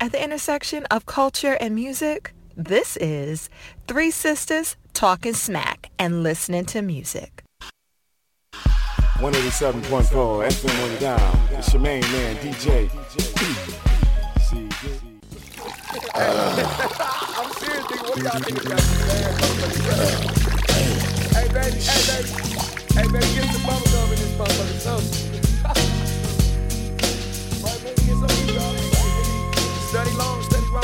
At the intersection of culture and music, this is Three Sisters Talking Smack and Listening to Music. 187.4 FM on the down. It's your main man, DJ. See, I'm serious, nigga. What do y'all think about this? Hey, baby, hey, baby. Hey, baby, get some bubble gum in this motherfucker. Something. Right, baby, get some of y'all. Long, wrong.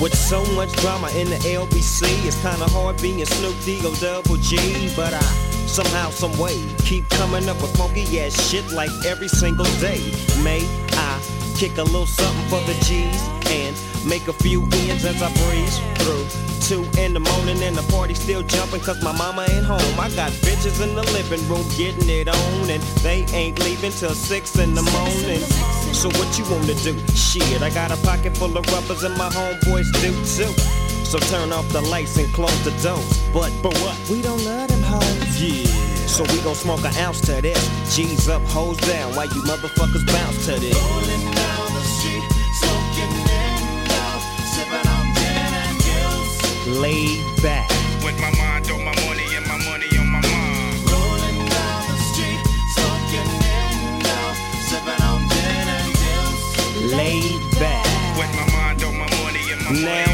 With so much drama in the LBC, it's kinda hard being Snoop D O double G. But I somehow, some way, keep coming up with funky ass shit like every single day. May kick a little something for the G's and make a few ends as I breeze through. Two in the morning and the party still jumping cause my mama ain't home. I got bitches in the living room getting it on and they ain't leaving till six in the morning. So what you wanna do? Shit, I got a pocket full of rubbers and my homeboys do too. So turn off the lights and close the doors. But but what? We don't love them hoes. Yeah. So we gon' smoke an ounce to this. G's up, hoes down, while you motherfuckers bounce to this. Rolling down the street, smoking window, sipping on gin and juice. Laid back. With my mind on my money and my money on my mind. Rolling down the street, smoking window, sipping on gin and juice. Laid back. With my mind on my money and my Now my back, mind. I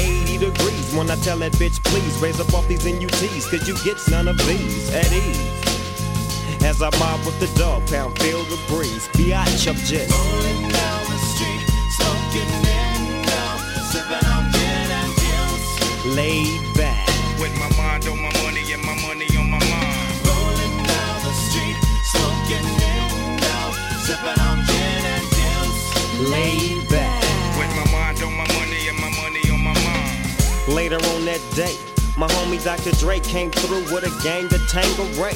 80 degrees when I tell that bitch, please raise up off these NUTs, cause you get none of these at ease. As I mob with the dog pound, feel the breeze. Biatch up just. Rolling down the street, smoking window, sipping on gin and juice. laid back. With my mind on my money and my money on my mind. Rolling down the street, smoking window, sipping on gin and juice. laid Later on that day, my homie Dr. Dre came through with a gang to Tango Ray.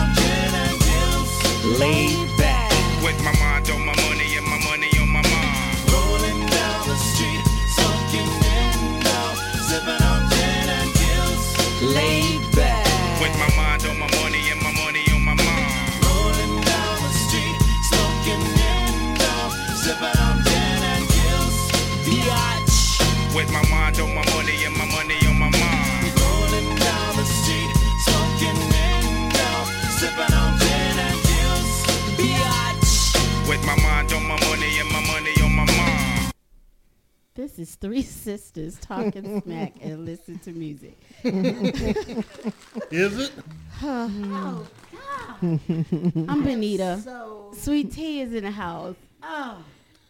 Laid back. With my mind on my money and my money on my mind. Rolling down the street, smoking window, sipping on gin and juice. Laid back. With my mind on my money and my money on my mind. Rolling down the street, smoking window, sipping on gin and juice. Biatch. With my mind on my This is three sisters talking smack and listen to music. Is it? Oh, God. I'm Benita. So, Sweet Tea is in the house. oh,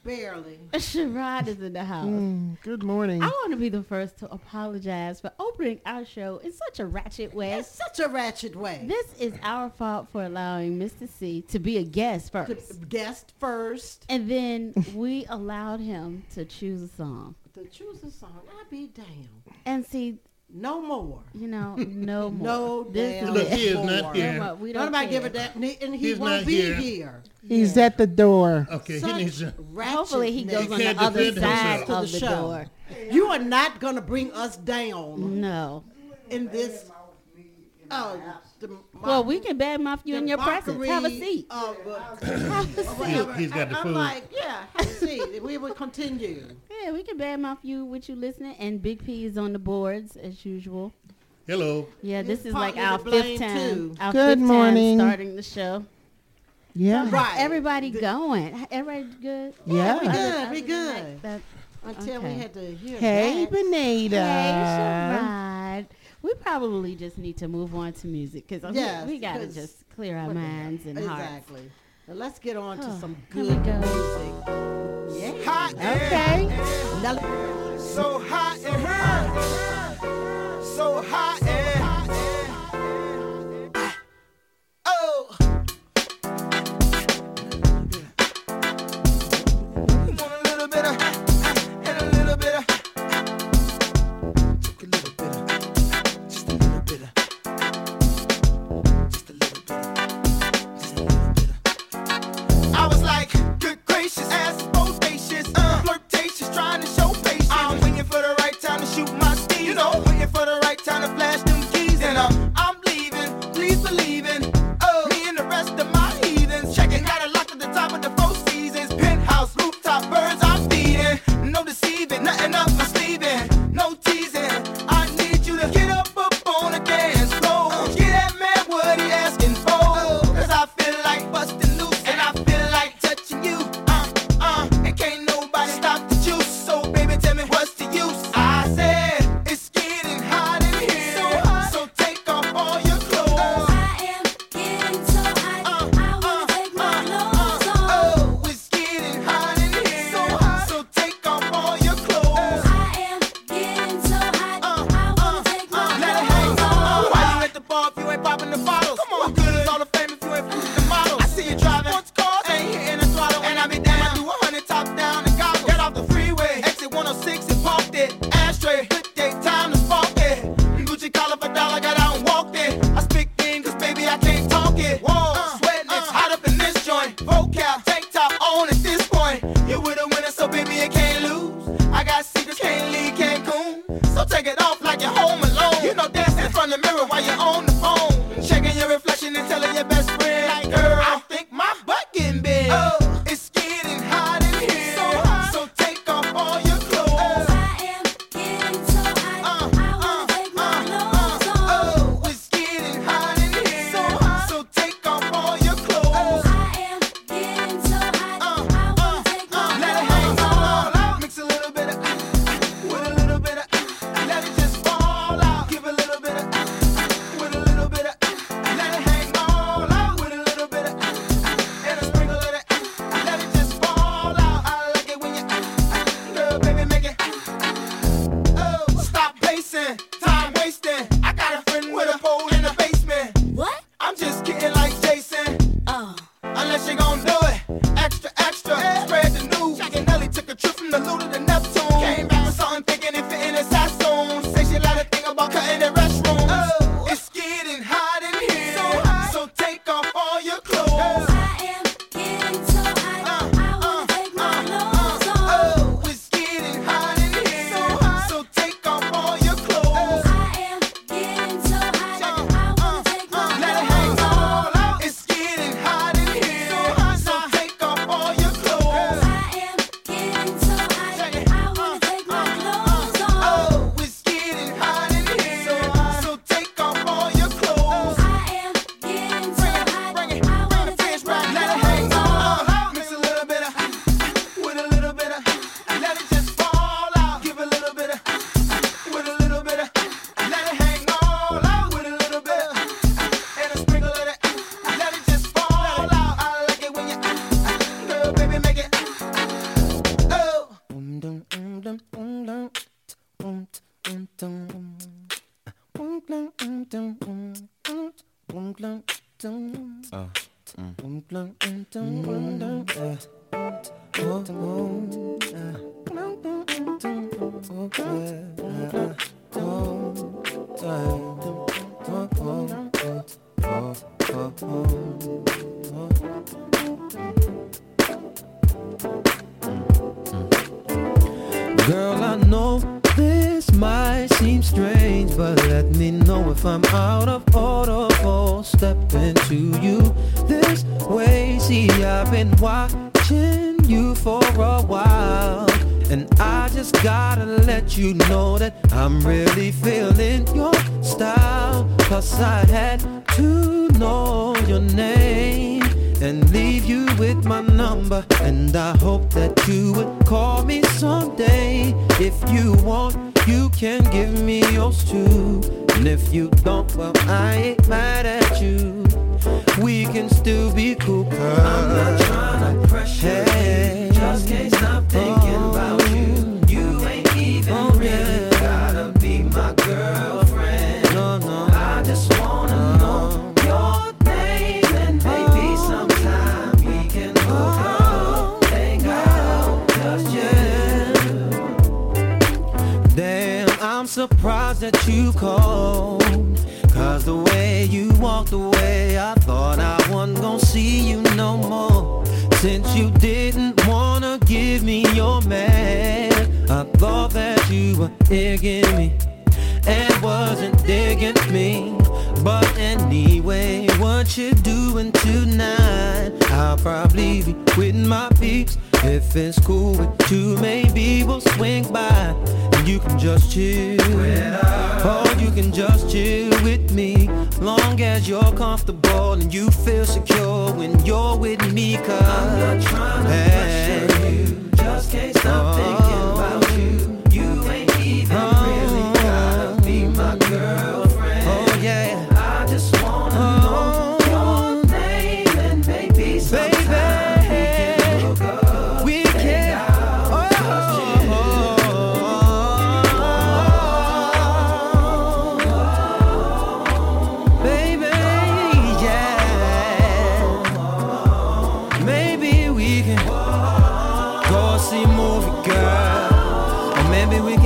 barely. Sherrod is in the house. Mm, good morning. I want to be the first to apologize for opening our show in such a ratchet way. It's such a ratchet way. This is our fault for allowing Mr. C to be a guest To first. guest first. And then we allowed him to choose a song. To choose a song, I be damned. And see, No more. you know, no more. No This damn Look, is he is more. not here. No. We Don't don't nobody give care. it that, and he- and he He's won't not be here. here. He's at the door. Okay, he needs to. Hopefully he goes ratchetness on can't the other defend side himself. to of the show. door. You are not going to bring us down No. in this. Oh, the well, we can badmouth you in your presence. Have a seat. Of, uh, have a seat. He's got the I'm like, yeah, have a seat. we will continue. Yeah, we can badmouth you with you listening, and Big P is on the boards as usual. Hello. Yeah, this, is like our fifth time. Our Good fifth morning. Time starting the show. Yeah. Right. Everybody the, going? Everybody good? Yeah. yeah we good. We good. Like Until okay. we had to hear Hey, that. Benita. Hey, we probably just need to move on to music because yes, we, we got to just clear our minds and exactly. hearts. Exactly. Let's get on oh, to some good go. music. Yeah. Hot okay. And, and, so hot and hot. So hot and.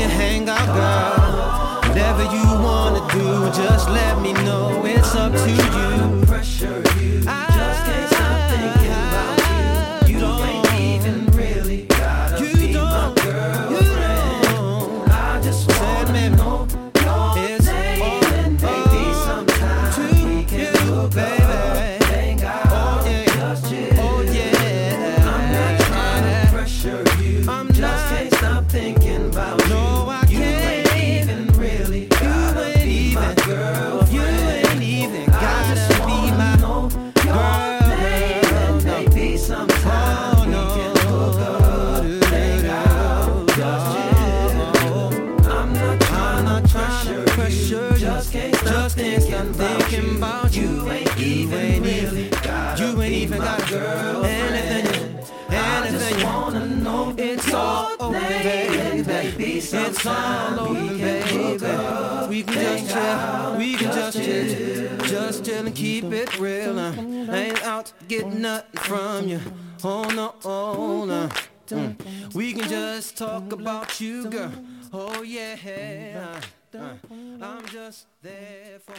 your hangout, girl. Whatever you wanna do, just let me know. It's up to you. We can, baby. We can just chill. We can just chill. Just chill and keep it real. I ain't out to get nothing from you. Oh no, oh no. Mm. We can just talk about you, girl. Oh yeah. Uh, uh I'm just there for.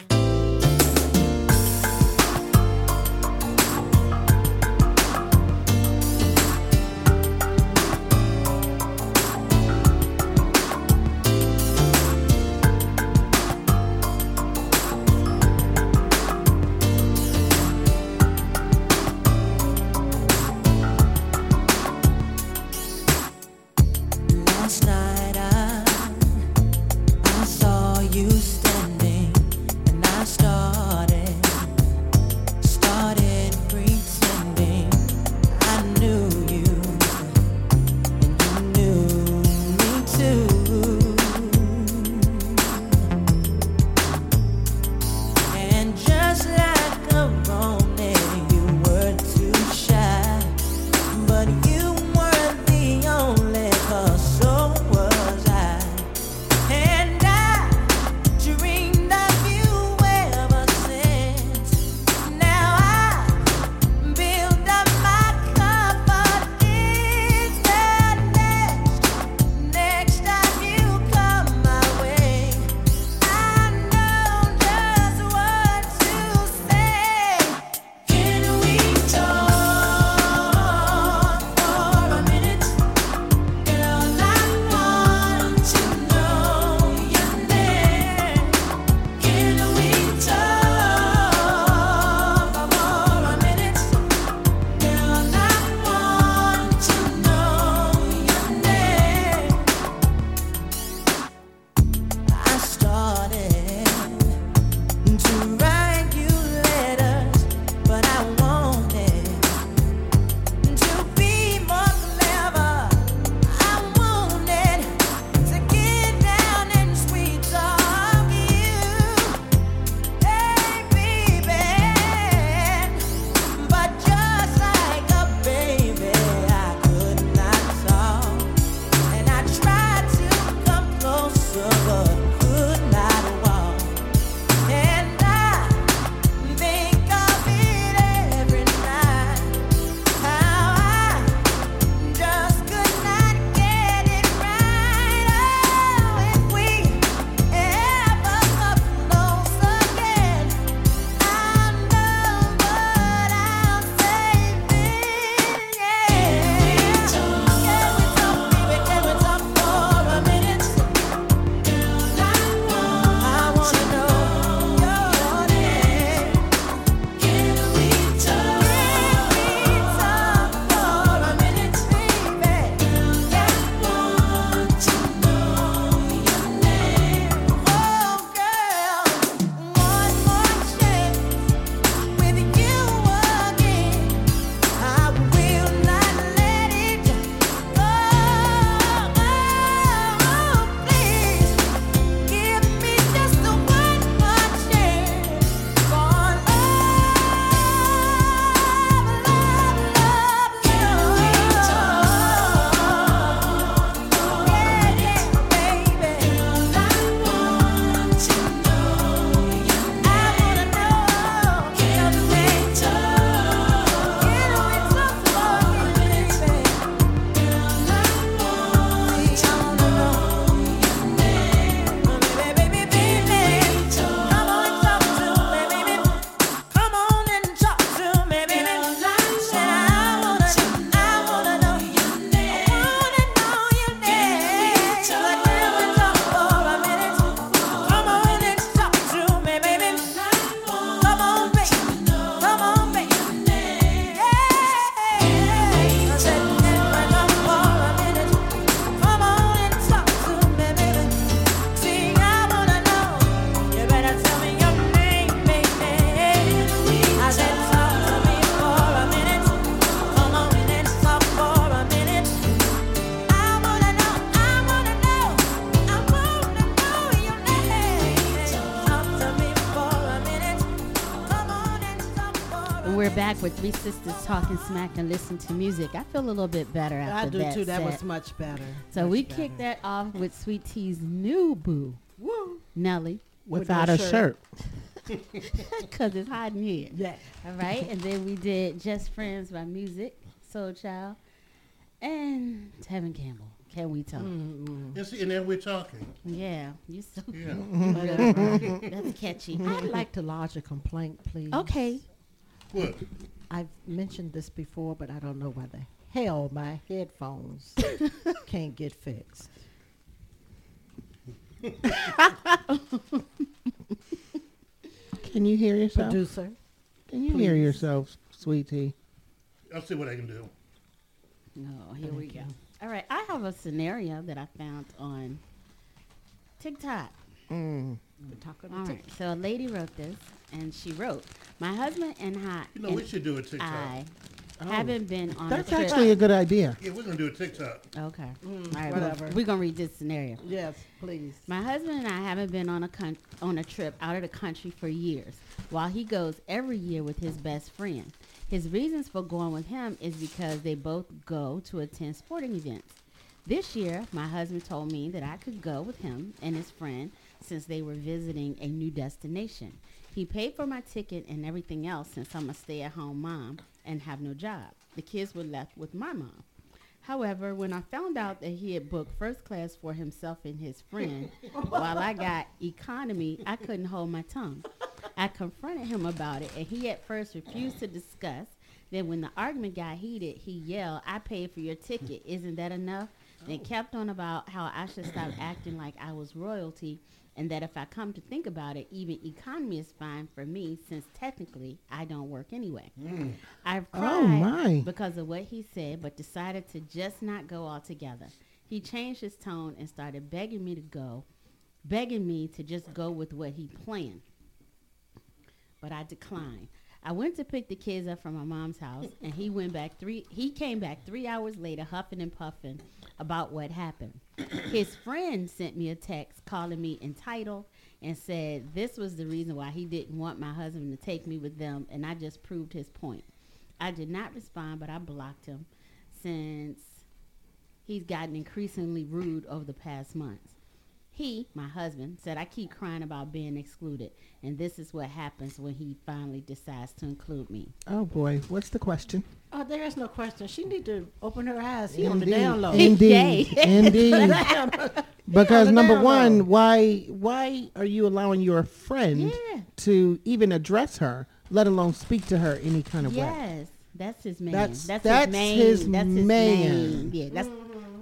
Three Sisters Talking Smack and Listen to Music. I feel a little bit better after I do that too. That was much better. So Much we better. kicked that off with Sweet Tea's new boo, Woo. Nelly, Without no a shirt. shirt. because it's hot in here. Yeah. All right, and then we did Just Friends by Music, Soul Child, and Tevin Campbell. Can we talk? Mm-hmm. And, and then we're talking. Yeah, you so Yeah. that's catchy. I'd like to lodge a complaint, please. Okay. What? I've mentioned this before, but I don't know why the hell my headphones can't get fixed. Can you hear yourself? Producer, Can you hear yourself, sweetie? I'll see what I can do. No, here we go. All right, I have a scenario that I found on TikTok. Mm. we're talking All to so a lady wrote this, and she wrote, "My husband and I, You know, and we should do a TikTok. I Oh. haven't been on That's a trip." actually a good idea. Yeah, we're gonna do a TikTok. okay. Mm, All right, whatever. We're gonna read this scenario. Yes, please. My husband and I haven't been on a con- on a trip out of the country for years, while he goes every year with his best friend. His reasons for going with him is because they both go to attend sporting events. This year, my husband told me that I could go with him and his friend since they were visiting a new destination. He paid for my ticket and everything else since I'm a stay-at-home mom and have no job. The kids were left with my mom. However, when I found out that he had booked first class for himself and his friend, while I got economy, I couldn't hold my tongue. I confronted him about it, and he at first refused to discuss. Then, when the argument got heated, he yelled, I paid for your ticket. Isn't that enough? Then oh. kept on about how I should stop acting like I was royalty, and that if I come to think about it, even economy is fine for me since technically I don't work anyway. Mm. I've oh, cried Oh, my. because of what he said, but decided to just not go altogether. He changed his tone and started begging me to go, begging me to just go with what he planned. But I declined. I went to pick the kids up from my mom's house, and he went back three. He came back three hours later, huffing and puffing about what happened. His friend sent me a text calling me entitled and said this was the reason why he didn't want my husband to take me with them, and I just proved his point. I did not respond, but I blocked him since he's gotten increasingly rude over the past months. He, my husband, said I keep crying about being excluded, and this is what happens when he finally decides to include me. Oh boy, what's the question? Oh, there is no question. She need to open her eyes. He on the Indeed. down low. Indeed, indeed. Because number down one, low. why why are you allowing your friend Yeah. to even address her, let alone speak to her any kind of way? Yes, that's his man. That's- That's, that's his main. his that's his man. main. Yeah, that's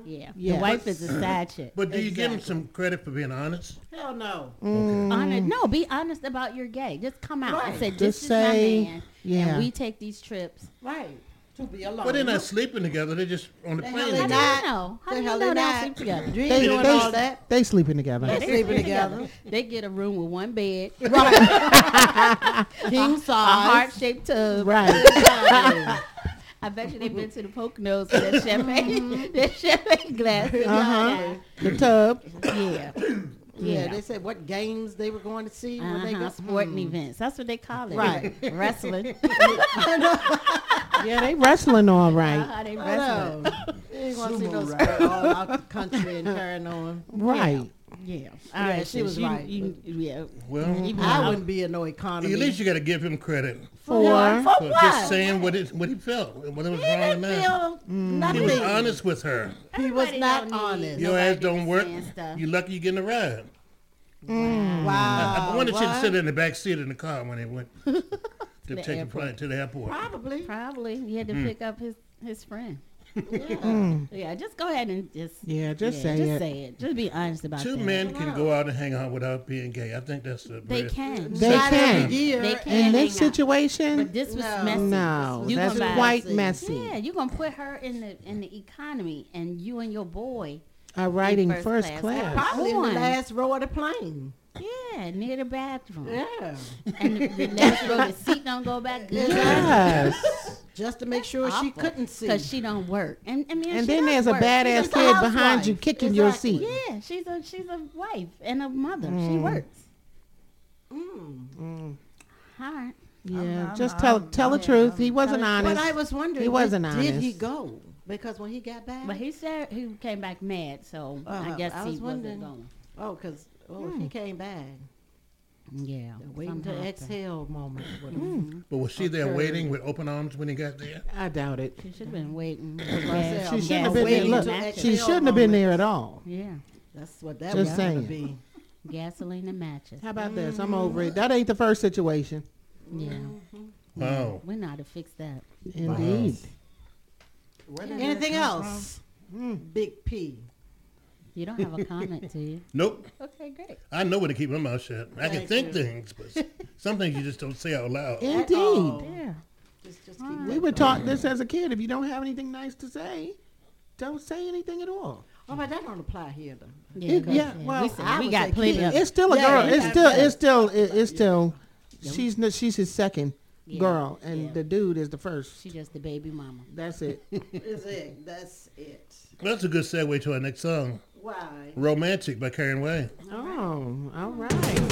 yeah. Yeah. The wife is a side chick. But do you give him some credit for being honest? Hell no. Mm. Honest, no, be honest about your gay. Just come out and Right. say Just this say, is my man, yeah. and we take these trips. Right. To be alone. Well, they're not sleeping together. They're just on the The plane. hell they How do you know? How The do you hell know they they don't not. sleep together? You ain't They, doing they, all that. they sleeping together. They sleeping together. They get a room with one bed, Right. King a size. heart shaped tub. Right. I bet you they've been to the Poconos with that champagne, that champagne glass. Uh-huh. the tub. Yeah. Yeah, they said what games they were going to see when they Uh-huh, got sporting Mm. events. That's what they call it. Right. Wrestling. Yeah, they wrestling all right. Uh-huh, they I wrestling. know. You ain't gonna see no sport all out the country and carrying on. Right. Yeah. Yeah, All right, she sis, was you- right, you- yeah. Well, Even I wouldn't be in no economy. at least you got to give him credit For for what? just saying what it what he felt, and what it was he wrong didn't in He was honest with her. He was not honest. Your nobody ass don't work. saying stuff. You lucky you getting a ride. Wow. I wonder if she'd what? sit in the back seat in the car when they went to the take a airport. flight to the airport. Probably. Probably he had to Hmm. pick up his his friend. Yeah. Yeah, just go ahead and just Yeah, just say just it. say it. Just be honest about it. Two that. men can go out and hang out without being gay. I think that's the They very- can. They Not can. They can. In hang this out. situation, But this was No. messy. no, You that's gonna quite messy. messy. Yeah, you're gonna put her in the in the economy, and you and your boy, Are riding first first class. class. Probably in the On. last row of the plane. Yeah, near the bathroom, Yeah. and the, the row, the seat don't go back good. Yes. Just to make sure she couldn't see. because she don't work. And I mean, And she then does there's a badass kid housewife. behind you kicking your Exactly. seat. Yeah, she's a she's a wife and a mother. She Mm. works. Mm. Mm. All right. Yeah, I'm- just I'm- tell I'm- tell the yeah, truth. I'm- He wasn't honest. But I was wondering, He wasn't did, honest. did he go? Because when he got back, But he said he came back mad, so I Uh, guess I he was wasn't wondering- going. oh, because oh, if Hmm. he came back, Yeah, the waiting to something exhale moment. would have Hmm. But was she there occurred. waiting with open arms when he got there? I doubt it. She should have been waiting. I She shouldn't have been there. Look, to match matches. she shouldn't have been there at all. Yeah, That's what that Just was going saying. to be. gasoline and matches. How about this? I'm over it. That ain't the first situation. Yeah, Wow. we know how to fix that. Indeed. Anything else? Hmm. Big P. You don't have a comment, do you? Nope. Okay, great. I know where to keep my mouth shut. I can Thank think you. things, but some things you just don't say out loud. Indeed. Yeah. Just, just keep We that were going. taught this as a kid. If you don't have anything nice to say, don't say anything at all. Oh, but that don't apply here, though. Yeah, It- because, yeah, well, we, said- I we would got plenty kid. of. It's still a Yeah, girl. you It's got still. that. It's still. it- It's still. Yeah. She's n- she's his second Yeah, girl, and yeah. the dude is the first. She just the baby mama. That's it. Is it? That's it. That's a good segue to our next song, Why? "Romantic" by Karyn White. oh, all right.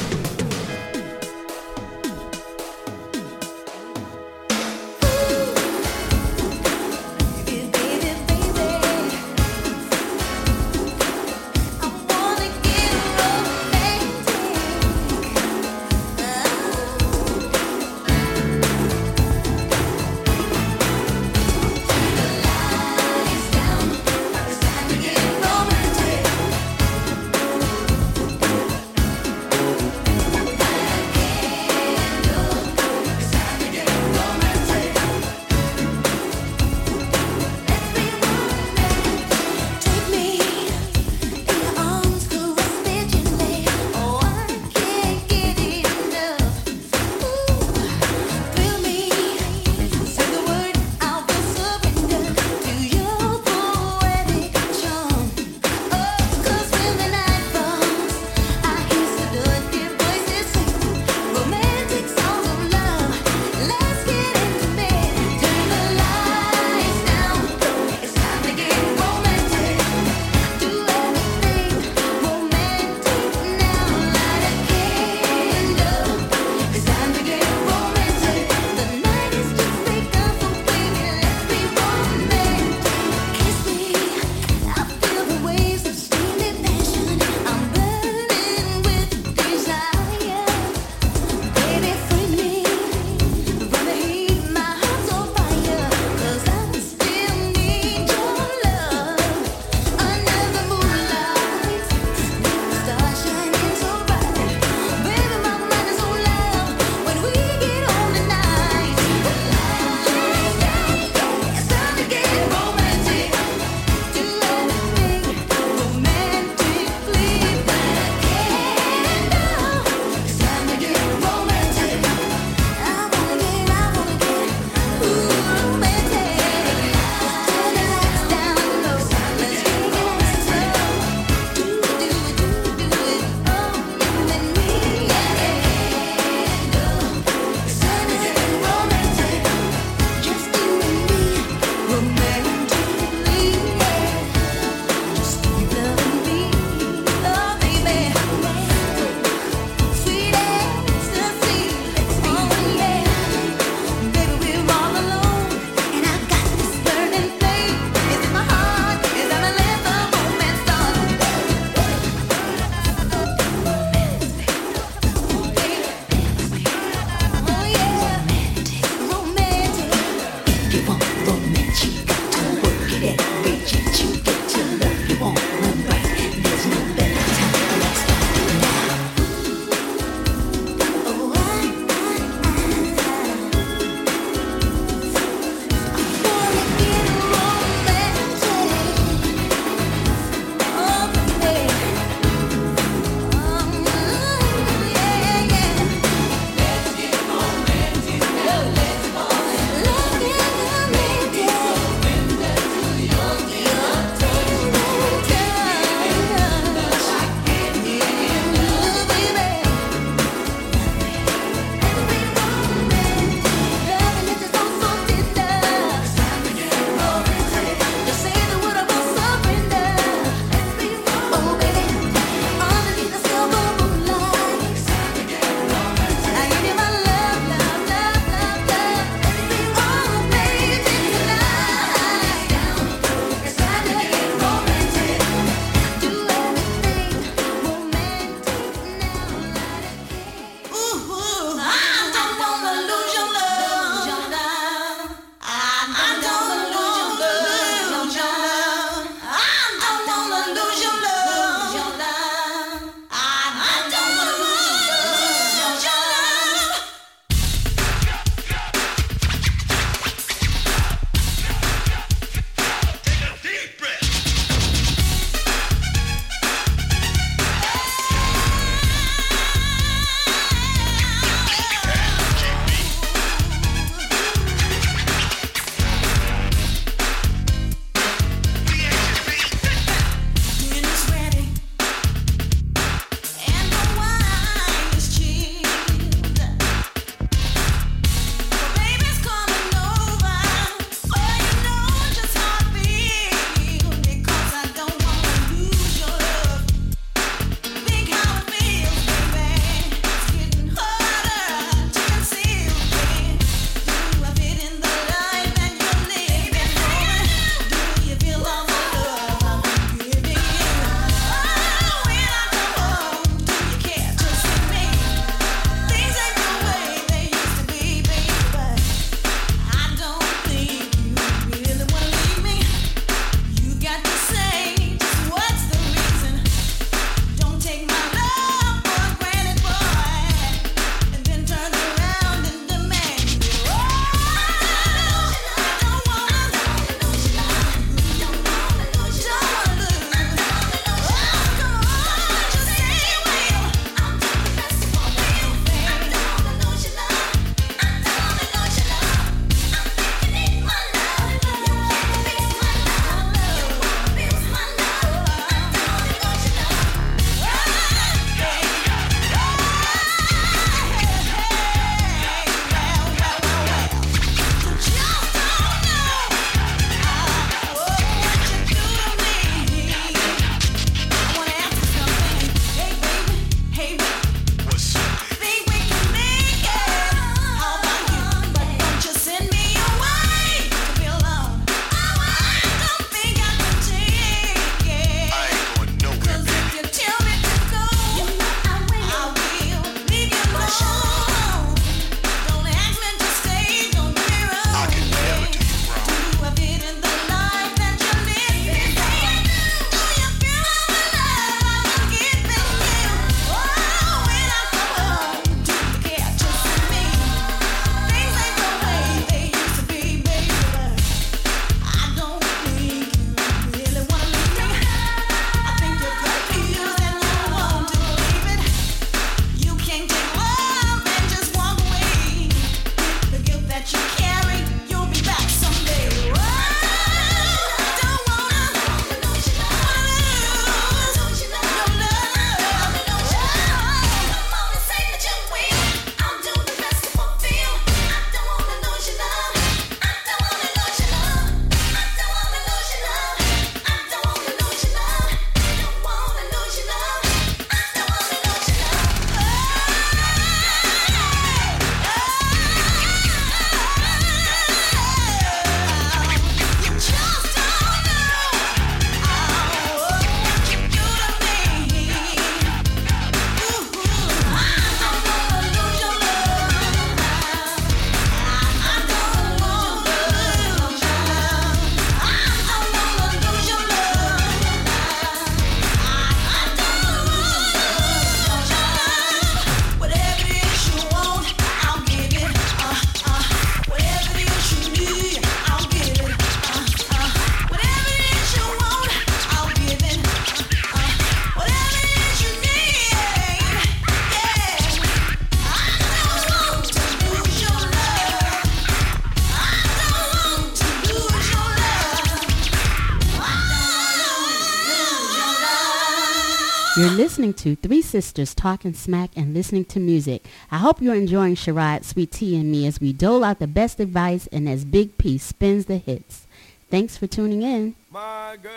Listening to Three Sisters talking smack and listening to music. I hope you're enjoying Sherrod, Sweet Tea, and me as we dole out the best advice and as Big P spins the hits. Thanks for tuning in. My girl.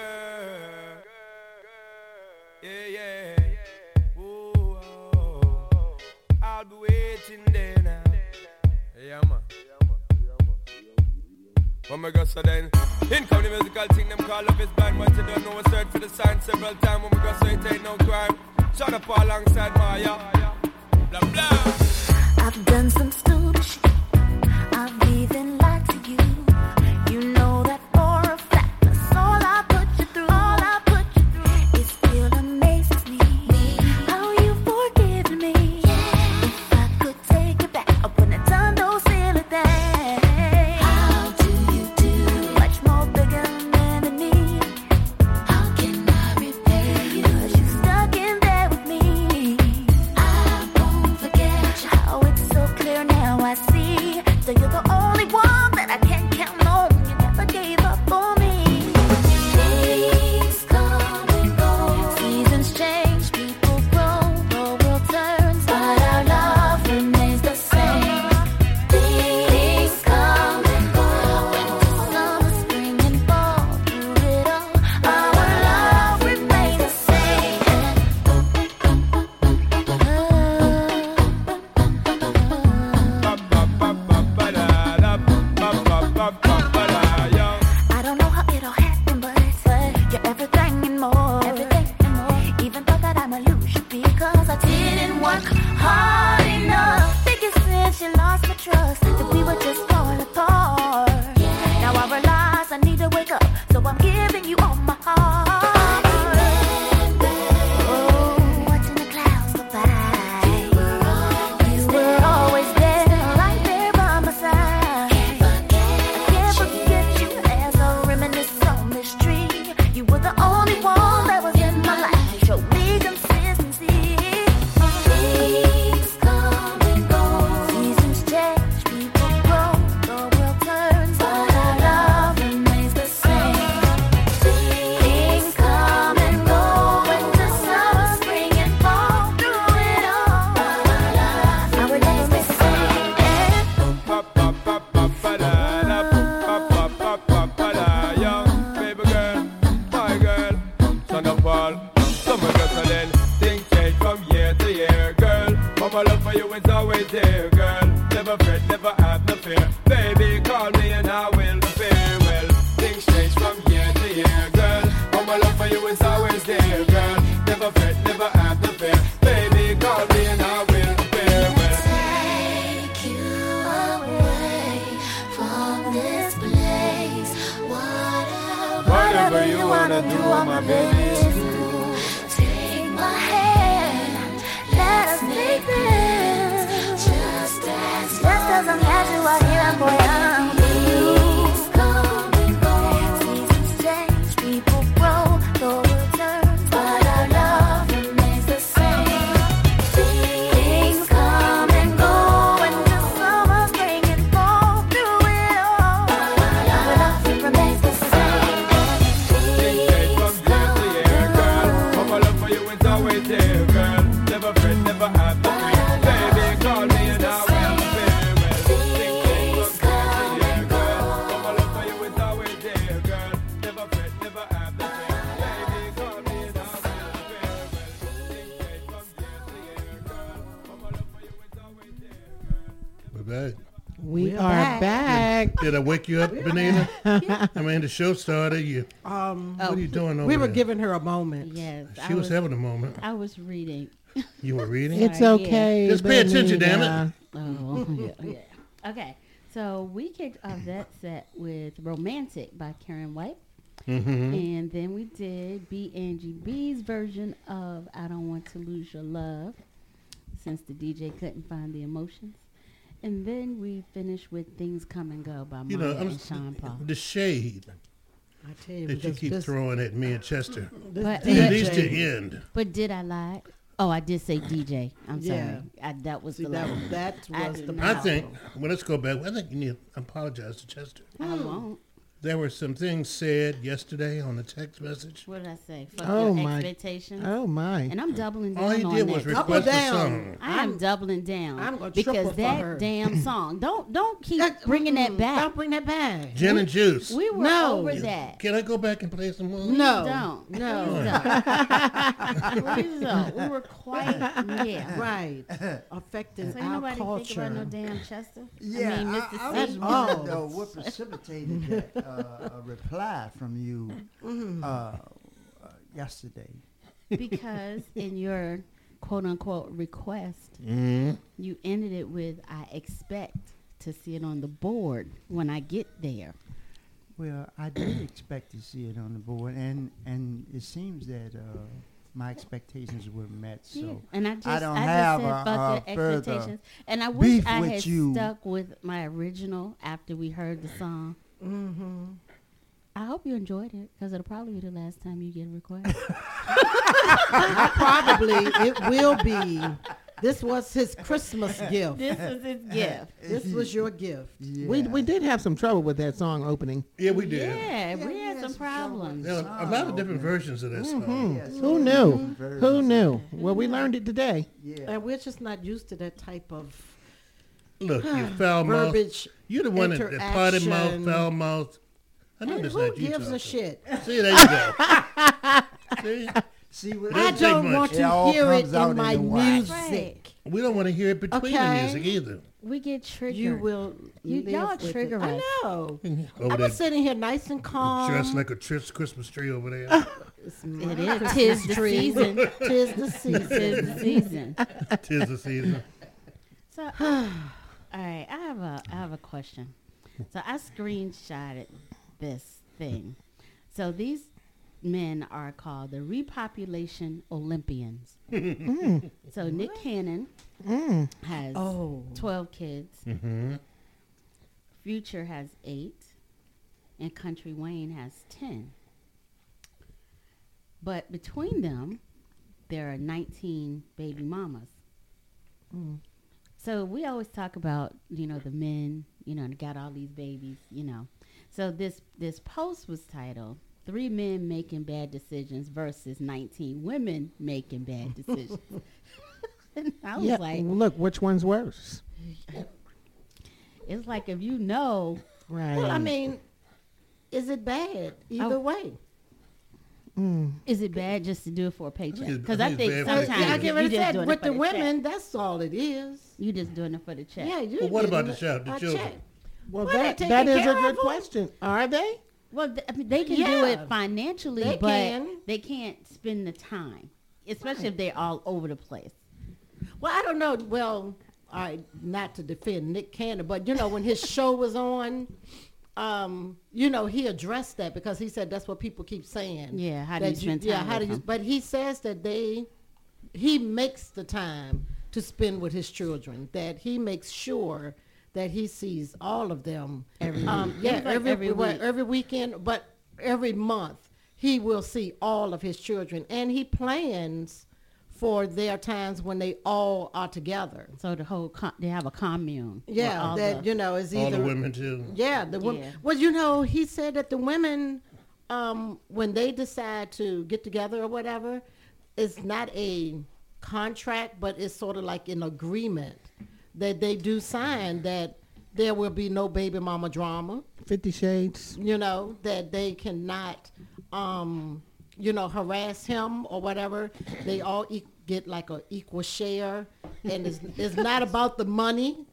Yeah, yeah. Ooh, oh. I'll be waiting there now. Yeah, man. Oh my God, so then In come the musical thing, them call up his band But you don't know, I search for the sign several times When we go, so it ain't no crime. Shut up alongside Maya. Blah, blah. I've done some stupid shit. I've even lied I wake you up, Benita? I mean, the show started. You, Um, what are you doing over we were there? giving her a moment. Yes, She was having a moment. I was reading. You were reading. It's Sorry, yeah. okay. Just pay attention, damn it. Oh, yeah, yeah. Okay, so we kicked off that set with "Romantic" by Karyn White, Mm-hmm. and then we did B. Angie B's version of "I Don't Want to Lose Your Love," since the DJ couldn't find the emotions, and then we finish with "Things Come and Go" by You Mya know, I'm, and Sean Paul. the shade I tell you, that you keep this, throwing at me and Chester. this But- At DJ. least the end. But did I lie? Oh, I did say DJ. I'm sorry. I, that was See, the that, lie. that I was did the not. I problem. think. Well, let's go back. I think you need to apologize to Chester. I won't. There were some things said yesterday on the text message. What did I say? Fuck Oh, your my- expectations. Oh my! And I'm doubling down All he on did that. was Double request a down. song. I am doubling down I'm gonna because for that her. damn song. Don't don't keep Uh, bringing that mm, back. Don't bring that back. Gin and juice. We were No. over that. Can I go back and play some more? No, Don't. no, Please don't. We were quite yeah. right. Affecting So ain't our nobody culture. think about no damn Chester. Yeah, I mean, I, Mississippi. I was Oh. wondering though what precipitated that uh, a reply from you Mm-hmm. uh, uh, yesterday. because in your quote unquote request, Mm-hmm. you ended it with "I expect to see it on the board when I get there." Well, I did expect to see it on the board, and and it seems that uh, my expectations were met. So Yeah, and I just, I don't I have just said a, fuck a your expectations. And I wish I had you. stuck with my original after we heard the song. Mm-hmm. I hope you enjoyed it because it'll probably be the last time you get a request. Probably it will be. This was his Christmas gift. this was his gift. This was your gift. Yeah. We we did have some trouble with that song opening. Yeah, we did. Yeah, we we had had some some problems. There were a lot of different versions of that song. Yes, Who knew? very Who knew? Well, we learned it today. Yeah. And we're just not used to that type of Look, you foul mouth. verbiage. You're the one that, that potty mouth, foul mouth. I know And that's who not you gives a talking. shit? See, there you go. See, See, what I doesn't don't want to all hear it in in my the wash. music. we don't want to hear it between the music either. We get triggered. You will. You- live y'all with it. trigger I know. Over I there, was sitting here nice and calm. dressed like a tris- Christmas tree over there. It's It my is. Christmas Tis the season. Tis the Tis season. the season. Tis the season. So, all right, I have a I have a question. So I screenshotted this thing. So these men are called the repopulation Olympians. Mm. So Nick Cannon mm. has Oh. twelve kids. Mm-hmm. Future has eight, and Country Wayne has ten. But between them, there are nineteen baby mamas. Mm. So we always talk about, you know, the men, you know, that got all these babies, you know. So this this post was titled Three Men Making Bad Decisions versus 19 Women Making Bad Decisions. and I was Yeah. like, Look, which one's worse? it's like if you know, Right. Well, I mean, is it bad either Oh. way? Mm. is it bad just to do it for a paycheck? Because I I think think it's bad for the sometimes I kids. get you ready just doing with it the for check. women, that's all it is. You just doing it for the check. Yeah, you. Well, what about the child- the children? check. well, Well, that, that is a good them. question. Are they? Well, th- I mean, they can do it financially, They but can. they can't spend the time, especially if they're all over the place. Well, I don't know. Well, all right, not to defend Nick Cannon, but you know when his show was on, um, you know he addressed that because he said that's what people keep saying. Yeah, how do you spend Yeah, time how do you? But he says that they, he makes the time to spend with his children. That he makes sure that he sees all of them every um, yeah like every every week. every weekend, but every month he will see all of his children, and he plans for their times when they all are together. So the whole con- they have a commune. Yeah, that the- you know is either All either the women too. Yeah, the women. Yeah. Well, you know, he said that the women, um, when they decide to get together or whatever, it's not a contract, but it's sort of like an agreement that they do sign that there will be no baby mama drama. Fifty Shades. You know that they cannot, um, you know, harass him or whatever. They all e- get like an equal share, and it's it's not about the money.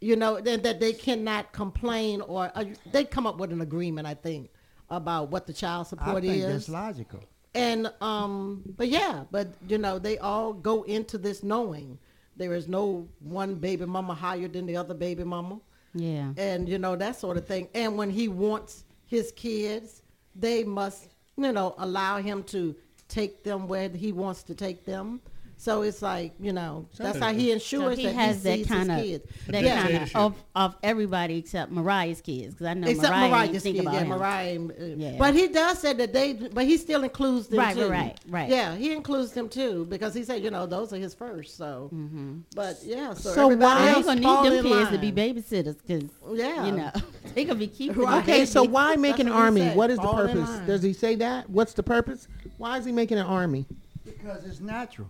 You know that, that they cannot complain or uh, they come up with an agreement. I think about what the child support I support think is. that's logical. And um, but yeah, but you know, they all go into this knowing there is no one baby mama higher than the other baby mama. Yeah. And you know, that sort of thing. And when he wants his kids, they must, you know, allow him to take them where he wants to take them. So it's like you know that's how he So ensures he that has he that kind of kids. that Yeah. kind of of, of everybody except Mariah's kids because I know Except Mariah, Mariah's didn't think kids, about yeah, him. Mariah. uh, Yeah. But he does say that they, but he still includes them Right, too. right, right, right. Yeah, he includes them too because he said, you know, those are his first. So, Mm-hmm. but yeah, so, So everybody why- They else gonna need them kids to be babysitters because Yeah. you know they gonna be keeping. Right. Okay, so why make an That's what army? said, What is the purpose? Does he say that? What's the purpose? Why is he making an army? Because it's natural.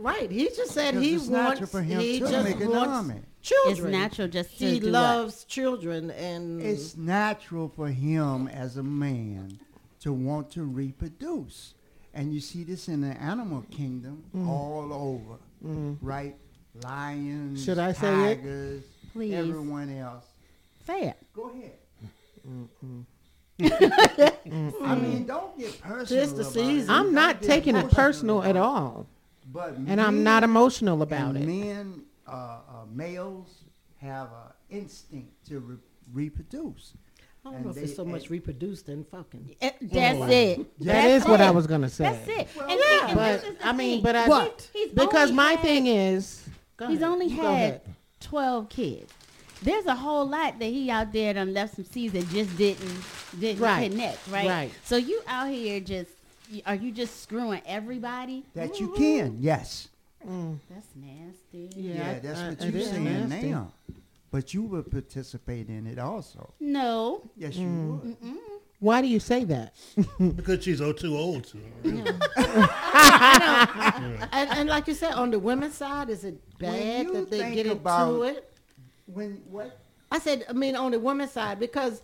Right. He just said Because he it's wants. natural for him he to just make an wants army. children. It's natural just to He do what? loves children, and It's natural for him as a man to want to reproduce. And you see this in the animal kingdom Mm. all over, right? Lions, Should I say it? tigers, Please. everyone else. Say it. Go ahead. I mean, don't get personal. Tis the season. I'm Don't taking it personal at all, But and I'm not emotional about and it. Men, uh, uh, males have an instinct to re- reproduce. I don't know if it's so much reproduced than fucking. Eh, That's Oh. it. That That's is what I was gonna say. That's it. Well, and yeah, But this is the I mean, but I What? He's because my had- thing is, he's ahead. only You had twelve kids. There's a whole lot that he out there done left some seeds that just didn't didn't Right. connect, right? Right. So you out here just are you just screwing everybody? That you can, yes. That's nasty. Yeah, Yeah, that's what it you're saying nasty. now. But you would participate in it also. No. Yes, you Mm. would. Why do you say that? because she's oh too old to. and, and like you said, on the women's side, is it bad that they get into about- it? When what? I said, I mean, on the women's side, because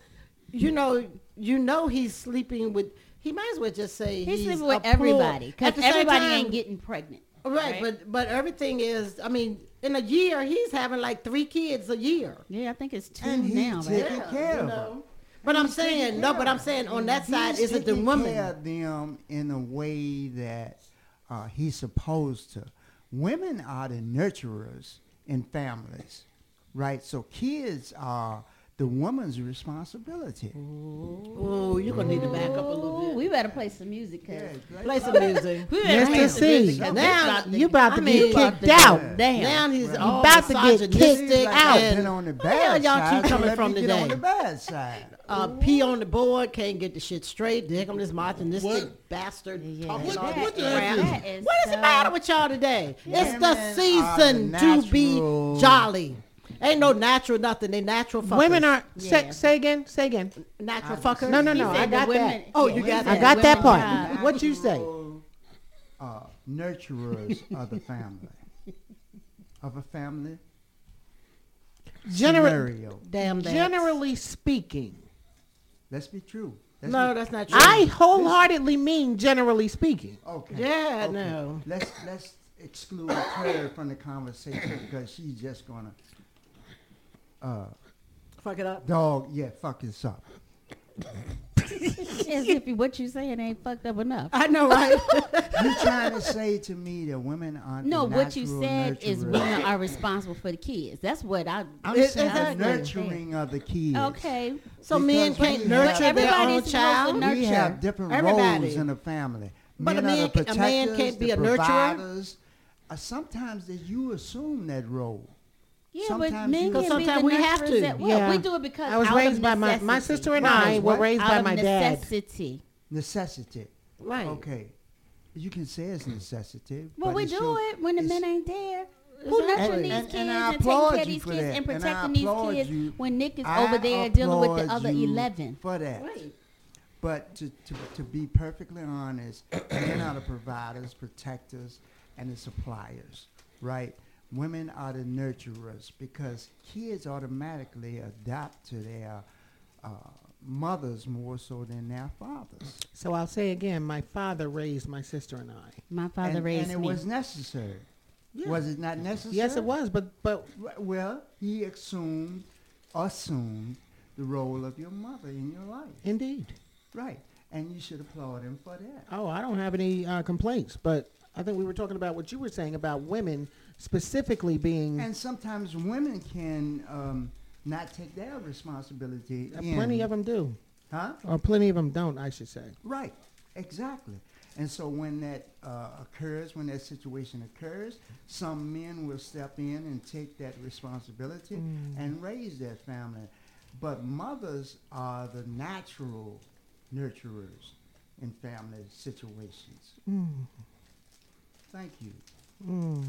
you know, you know, he's sleeping with. He might as well just say He's, he's sleeping with a everybody At because the same everybody time- ain't getting pregnant. right, but but everything is. I mean, in a year, he's having like three kids a year. Yeah, I think it's two And he's now, right? taking care of them. But I'm saying no. But I'm saying on that side, is it the taking woman? care of them in a way that uh, he's supposed to. Women are the nurturers in families, right? So kids are the woman's responsibility. Oh, you're gonna need to back up a little bit. we better play some music, cuz. Play some music. We better play Mr. some music, Now this you about to I mean, get kicked to out. Damn. Now he's Well, all about to get kicked misogynistic out. and- Been on the Where the hell bad y'all side, keep so coming let from me get on today? the bad side. uh, pee on the board, can't get the shit straight. Dick on this martinistic What? bastard Yeah. talking What- all what this the crap. heck is What is the so- matter with y'all today? It's the Women are season the to be natural- jolly. Ain't no natural nothing. They natural fuckers. Women are say, Yeah. say again, say again. natural fuckers. No, no, no. I got women- that. Oh, you got said I got that part. drive. What you say? Uh, nurturers of the family. Of a family General, scenario. Damn that. generally speaking, Let's be true. Let's No, be- that's not true. I wholeheartedly mean generally speaking. Okay. Yeah, okay. no. Let's let's exclude her from the conversation because she's just gonna uh Fuck it up. dog yeah fuck this up. As if what you saying ain't fucked up enough. I know, right? You trying to say to me that women aren't No, the what you natural said is women are responsible for the kids. That's what I. I'm It- saying exactly. the nurturing of the kids. Okay. So men Because can't nurture have- their own supposed to child. nurture. We have different Everybody. roles in the family. But a Men are man the a man can't be a nurturer? Uh, sometimes that you assume that role. Yeah, but men can Because be the sometimes we have to. At, well, Yeah. we do it because I was out raised of by my my sister and Right. I were What? raised out by of my dad. necessity. Necessity. Right. Okay. You can say it's necessity. Well, but we do still- it when the men ain't there. Who Exactly. nurturing these And- kids and and, taking care of these kids that. and And protecting these kids you. when Nick is I over there dealing with the other you eleven? For that. Right. But to, to, to be perfectly honest, men are the providers, protectors, and the suppliers, right? Women are the nurturers because kids automatically adapt to their uh, mothers more so than their fathers. So I'll say again, my father raised my sister and I. My father and, raised and it me. was necessary. Yeah. Was it not necessary? Yes, it was, but but Well, he assumed, assumed the role of your mother in your life. indeed. Right. And you should applaud him for that. Oh, I don't have any uh, complaints, but I think we were talking about what you were saying about women specifically being. And sometimes women can um, not take their responsibility. uh, in. plenty of them do, Huh? or plenty of them don't, I should say. Right. Exactly. And so when that uh, occurs, when that situation occurs, some men will step in and take that responsibility Mm. and raise that family. But mothers are the natural nurturers in family situations. Mm. Thank you. Mm.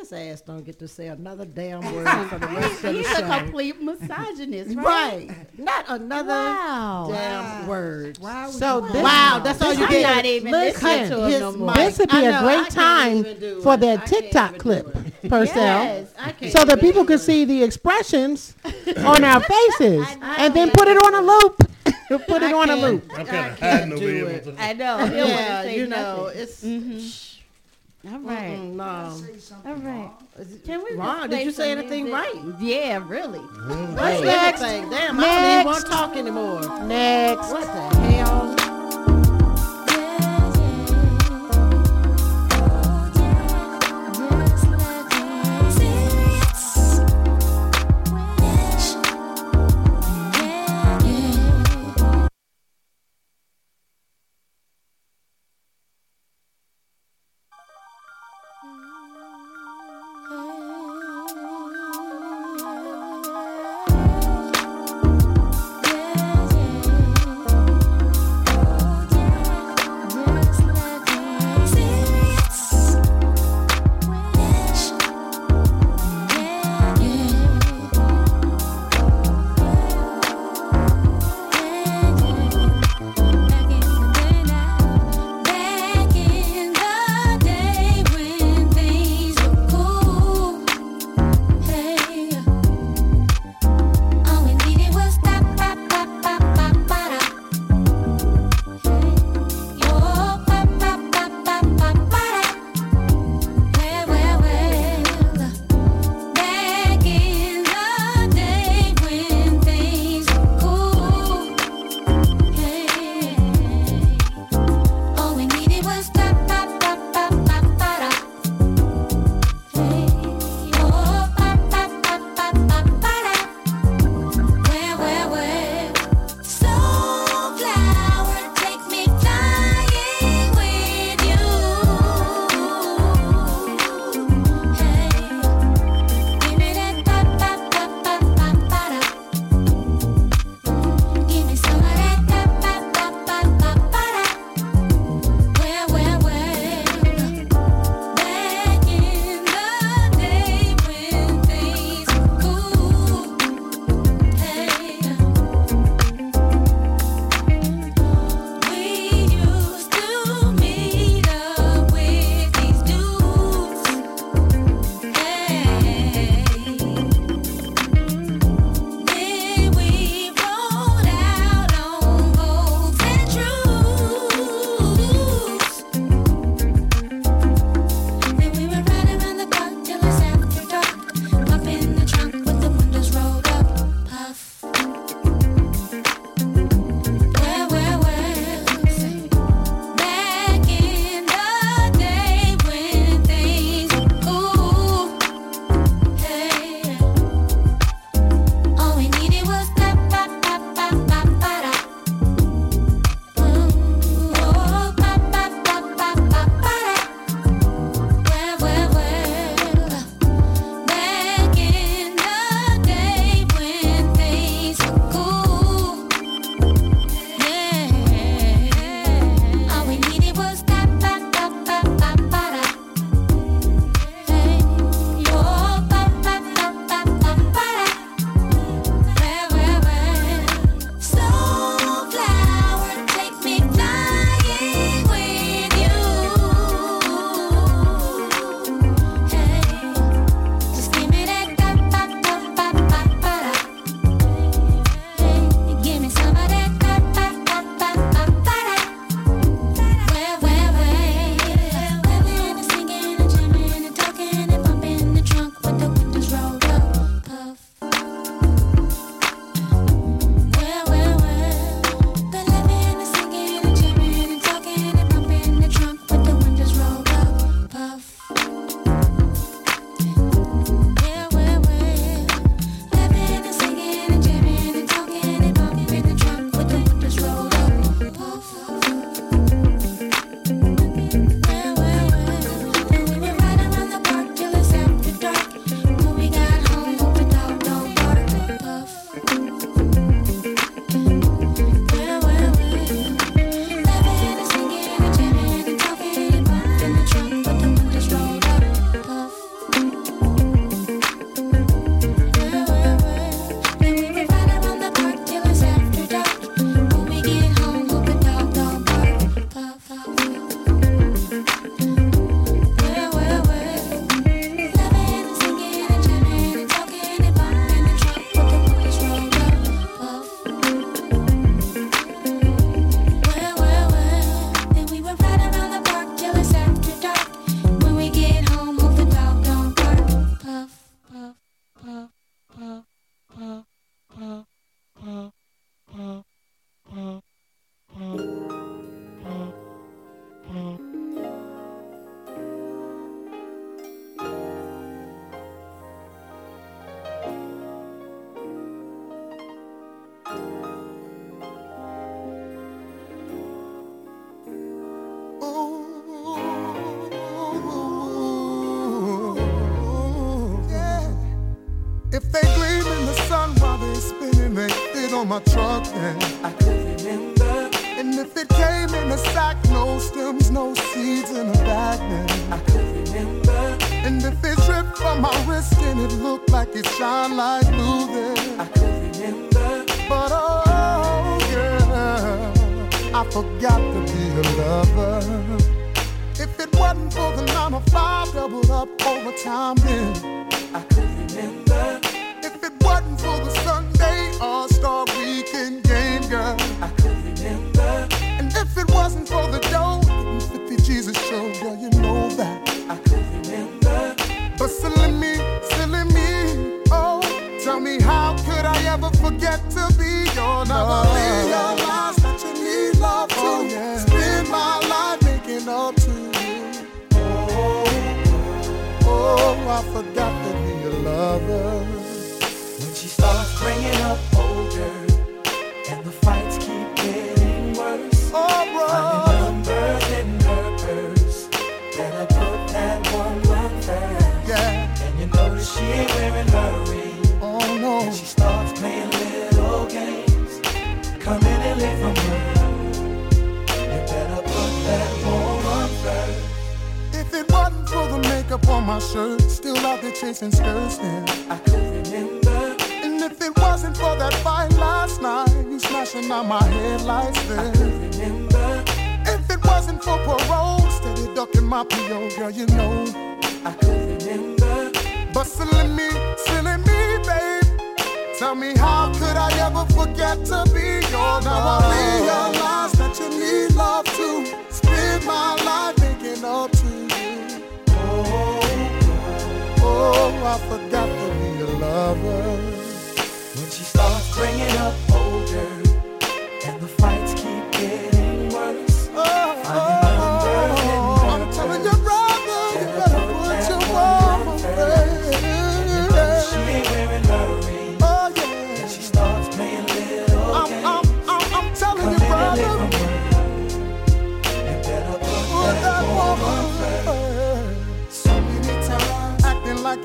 His ass don't get to say another damn word for the rest of the He's show. a complete misogynist, right? Right. Not another Wow. damn word. So this, wow, that's all you I'm get. not even Listen, to him his no more. this would be I a know, I great time for it. that I TikTok clip, do it. Purcell. Yes. So that people do could see the expressions on our faces, and then put it on a loop. put it I on a loop. I'm kind of hiding over here. it. with the- I know. He don't wanna Yeah, you know, nothing. it's Mhm. All right. Mm-mm, no. Say something All right. wrong. Can we Ron, did you say anything music? right? Yeah, really. Mm-hmm. What's Next. everything? Damn, I don't even want Next. to talk anymore. Next. What the hell?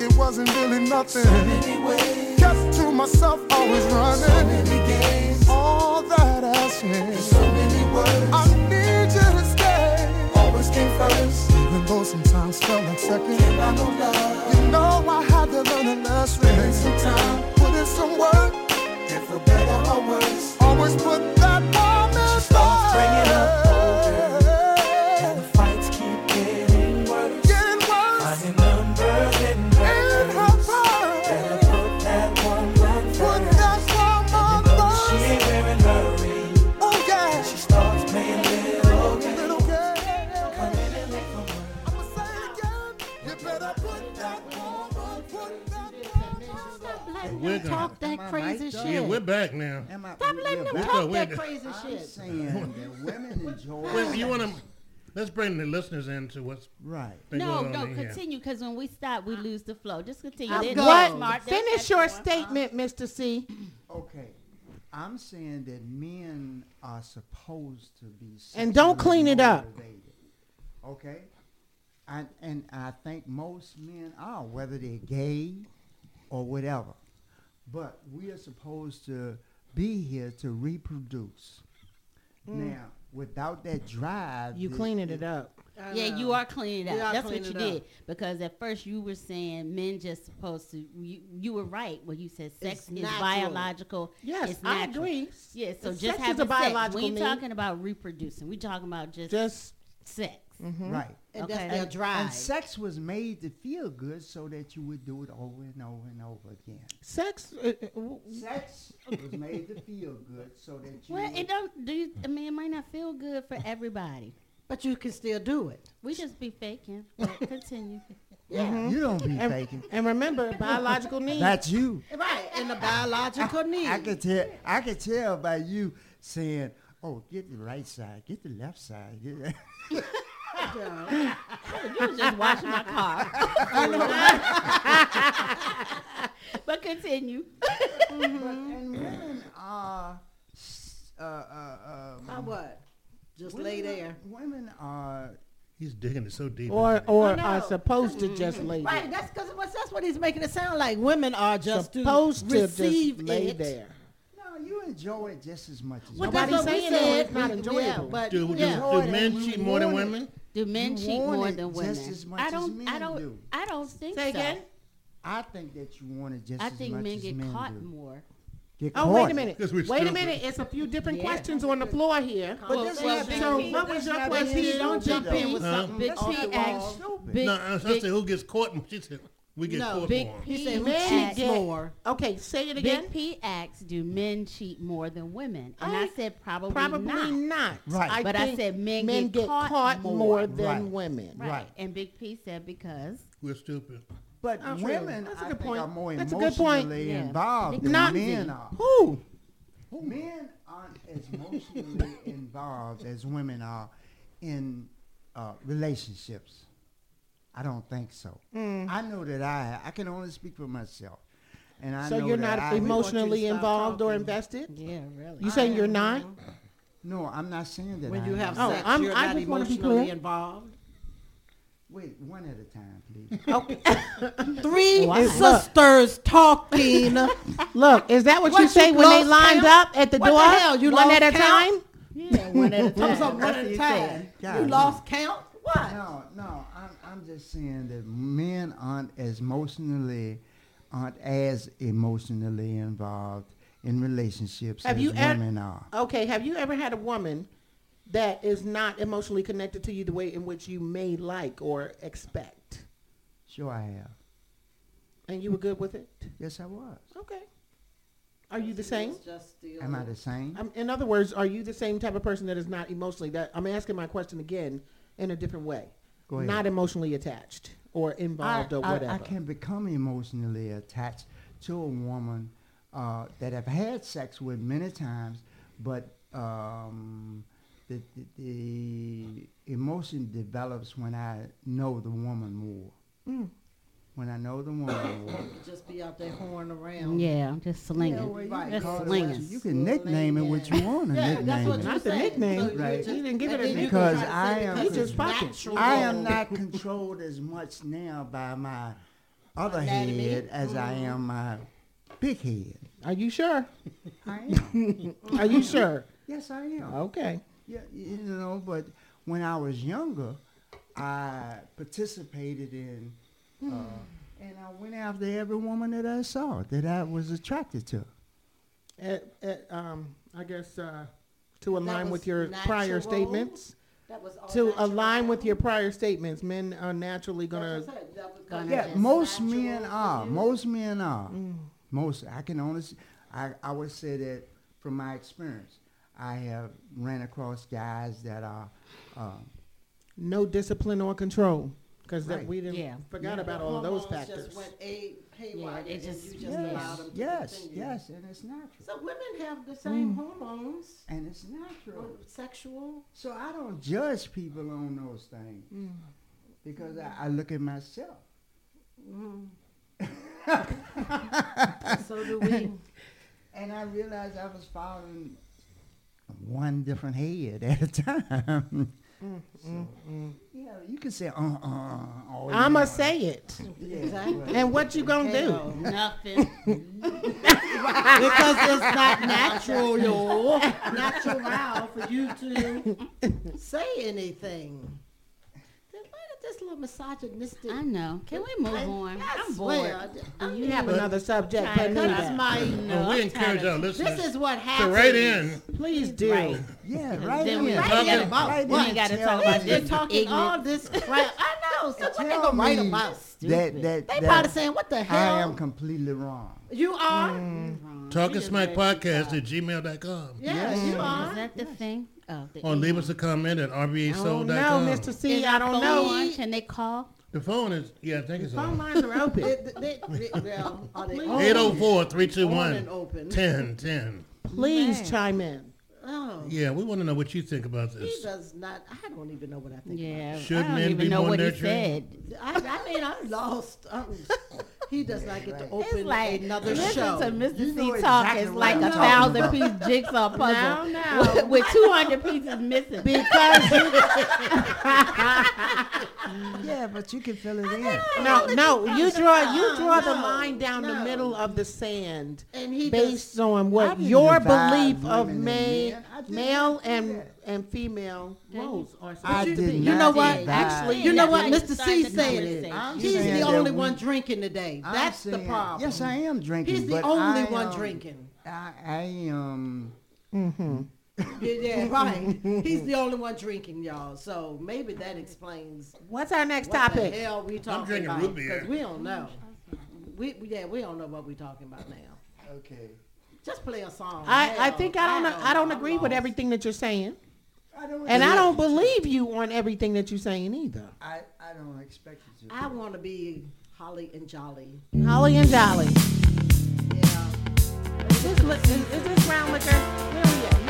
It wasn't really nothing. So. Kept to myself, always running. So many games. All that asking. So many words. I need you to stay. Always came first. Even though sometimes felt like second. Came by no love. You know I had to learn a lesson. Spend some time. Put in some work. And for better or worse. Always put that crazy shit. Yeah, we're back now. Am I, Stop letting them talk that crazy I'm shit. saying that women enjoy. Well, you want to? Let's bring the listeners into what's right. been No, going no, on continue because when we stop, we lose the flow. Just continue. I'm They're smart. They're Finish your excellent. statement, Mr. C. Okay. I'm saying that men are supposed to be And don't sexually clean it up. Okay? And and I think most men are, whether they're gay or whatever. But we are supposed to be here to reproduce. Mm. Now, without that drive, You this- cleaning it up. Yeah, you are cleaning it up. That's what you it did. Because at first you were saying men just supposed to. You, you were right when you said sex It's is natural. biological. Yes, it's I natural. agree. Yeah, so Sex just is having a biological sex. We ain't need. talking about reproducing. We talking about just Just sex. Right. And Okay. that's their And- drive. And sex was made to feel good so that you would do it over and over and over again. Sex. uh, uh, Sex was made to feel good so that you Well, would it don't. Do you, I mean, it might not feel good for everybody. But you can still do it. We just be faking. But continue. Mhm. You don't be and, faking. And remember, biological needs. That's you. Right, And the biological need. I could tell. I could tell by you saying, "Oh, get the right side, get the left side." Get you was just washing my car. but continue. But, and women are. s- Uh, uh, um, How what? Just women lay there. Women are. He's digging it so deep. Or into it. or are supposed to just lay there. Right, that's because that's what he's making it sound like. Women are just supposed to, receive just lay it. there. No, you enjoy it just as much as Well, women. that's saying that it's not enjoyable. Yeah, but Do, do, yeah. do men cheat more than women? Do men You cheat want more it than just women? as much I don't. men I don't. do. I don't think Say so. again? I think that you want it just I as think much men as get men caught do. more. Get Oh, caught. wait a minute. Because we're Wait a minute. It's a few different Yeah. questions on the floor here. But Well, this well, has Big to- P- what was your question? Don't jump in with something Big off P the asked. wall. Stupid. No, I, I said who gets caught. and She said we get No, caught Big more. P He said Men cheats more. Okay, say it again. Big P asks, "Do men cheat more than women?" And I, I- said probably, Probably not. not. Right. But I said men, men get, caught, more, more. than Right. women. Right. Right. And Big P said because We're stupid. But true. women, That's a I good think, point. are more That's a good point. emotionally Yeah. involved than Not men are. Who? Men aren't as emotionally involved as women are in uh, relationships. I don't think so. Mm. I know that I I can only speak for myself, and I So know you're that not I, emotionally stop involved or invested? Yeah, really. You saying you're not? No, I'm not saying that. When I you have Oh, sex, I'm- you're I not just wanna be emotionally involved. Wait, one at a time, please. Okay. Three Hey, look. sisters talking. Look, is that what, What, you say you when they lined count? up at the What the door? hell, you one lost at a count? time? yeah, one at a time. Comes up one at a time. You lost count? What? No, no, I'm, I'm just saying that men aren't as emotionally, aren't as emotionally involved in relationships Have as you ev- women are. Okay, have you ever had a woman that is not emotionally connected to you the way in which you may like or expect? Sure, I have. And you were good with it? Yes, I was. Okay. Are you the same? Just. Am I the same? Um, in other words, are you the same type of person that is not emotionally that I'm asking my question again in a different way. Go ahead. Not emotionally attached or involved I, or I- whatever. I can become emotionally attached to a woman uh, that I've had sex with many times, but um, the, the, the emotion develops when I know the woman more. Mm. When I know the woman. Just be out there whoring around. Yeah, I'm just slinging. Yeah, well, you Right. can Just call it slinging. you, you can nickname it what you want to Yeah, nickname that's what it. you Not the said. nickname. So you Right. just- You didn't give it a nickname. Because can try to I am- because You just fucking. I am not controlled as much now by my other Anatomy. head as I mm-hmm. am my big head. Are you sure? I am. Are you sure? yes, I am. Okay. Yeah, you know, but when I was younger, I participated in, uh, and I went after every woman that I saw that I was attracted to. At, at, um, I guess uh, to align with your prior statements. That was all To natural. align with your prior statements, men are naturally gonna. That's what I said. That was Gonna Yeah, most men are. Most men are. Mm. Most. I can only. I would say that from my experience, I have ran across guys that are. Uh, no discipline or control because that Right. we didn't Yeah. forgot Yeah. about all of those Hormones factors. Just went a haywire, Yeah, it and just- you just Yes. allowed them to yes, continue. yes, and it's natural. So women have the same Mm. hormones, And it's natural. sexual. So I don't judge people on those things Mm. because I, I look at myself. Mm. so do we. And I realized I was following one different head at a time. Mm, mm, mm. yeah, you can say, uh, uh, all I'ma you say it. Yeah, Exactly. And what you gonna do? Nothing. because it's not natural, yo. Natural for you to say anything. Then why did this little misogynistic? I know. Can we move I- on? I I'm bored. I You have another subject. But of leave That's that. my. No, well, we encourage tired our listeners This is what to happens. write in. Please do. Right. Yeah, right. Then we in. Talking- gotta, about right we in. ain't gotta Tell talk about me. They're this talking all this crap. I know. So what they Tell gonna write about? that, Stupid. that, They that probably saying, "What the hell? I am completely wrong. You are. Mm. Talking Smack Podcast at gmail.com. Yes, you are. Is that the thing? Oh, the Or leave us a comment at I don't rbasoul.com. know, Mr. C. Is I don't phone know. on? Can they call? The phone is, yeah, I think it's Phone on. lines are open. They- they- they- well, are they 804 321 1010. Please Man. Oh chime in. Oh, Yeah, we want to know what you think about this. he does not. I don't even know what I think. Yeah. Should I don't men even be know more what he nurturing? said. I, I mean, I'm lost. I'm, He does not get to It's open like another listen show. to Mr. You C know talk. exactly It's what like I'm a talking thousand about. piece jigsaw puzzle No, no. with, with two hundred pieces missing. Because Yeah, but you can fill it in. No, no, you draw you draw the line down the middle of the sand And he based does- on what didn't your divide belief of women and men. I male and and female roles are I supposed to did be. You know what? Actually, You know what Mr. C the saying is I'm he's the only one drinking today. That's the problem. Yes, I am drinking. He's the only one um, drinking. I, I um. Mm-hmm. Yeah, yeah, right. He's the only one drinking, y'all. So maybe that explains What's our next what topic? the hell we talking drinking about. root beer. Because we don't know. We we- yeah, we don't know what we're talking about now. Okay. Just play a song. I, I think I don't I don't I'm agree with everything that you're saying, I don't. and I don't believe you on everything that you're saying either. I, I don't expect you to. I want to be holly and jolly. Holly and Jolly. Yeah. Is this, is, is this round liquor? Hell yeah. Times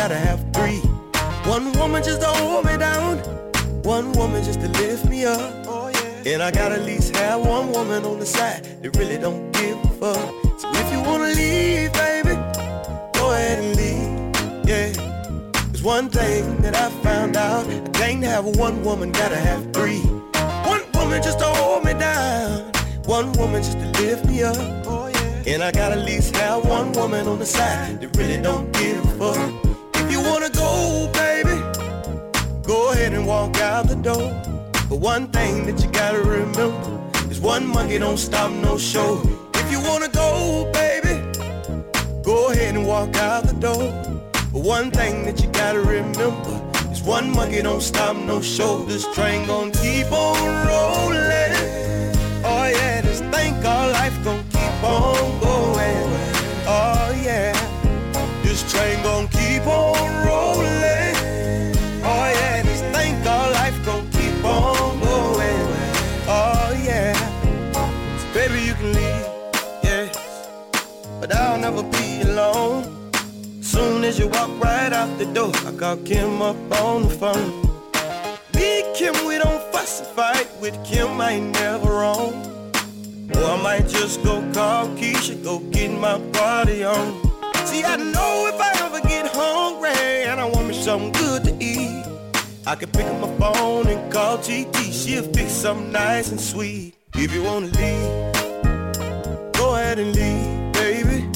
gotta have With Kim, I ain't never wrong. Or I might just go call Keisha, go get my party on. See, I know if I ever get hungry and I want me something good to eat, I can pick up my phone and call TT. She'll fix something nice and sweet. If you wanna leave, go ahead and leave, baby.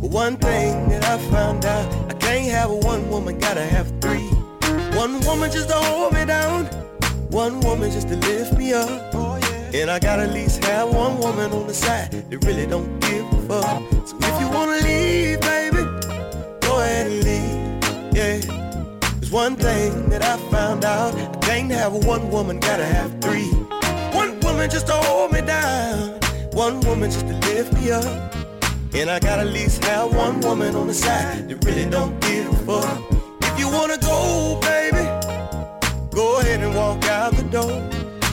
But one thing that I found out, I can't have a one woman, gotta have three. One woman just to hold me down, one woman just to lift me up. And I gotta at least have one woman on the side that really don't give a fuck. So if you wanna leave, baby, go ahead and leave. Yeah. There's one thing that I found out, I can't have one woman, gotta have three. One woman just to hold me down, one woman just to lift me up. And I gotta at least have one woman on the side that really don't give a fuck. If you wanna go, baby, go ahead and walk out the door.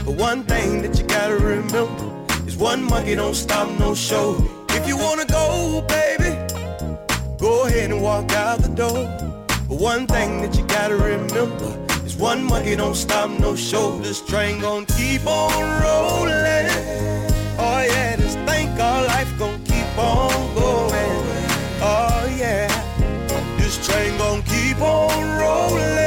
But one thing that you gotta remember is one monkey don't stop no show. If you wanna go, baby, go ahead and walk out the door. But one thing that you gotta remember is one monkey don't stop no show. This train gon' keep on rolling. Oh yeah, this thing called life gon' keep on going. Oh yeah, this train gon' keep on rolling.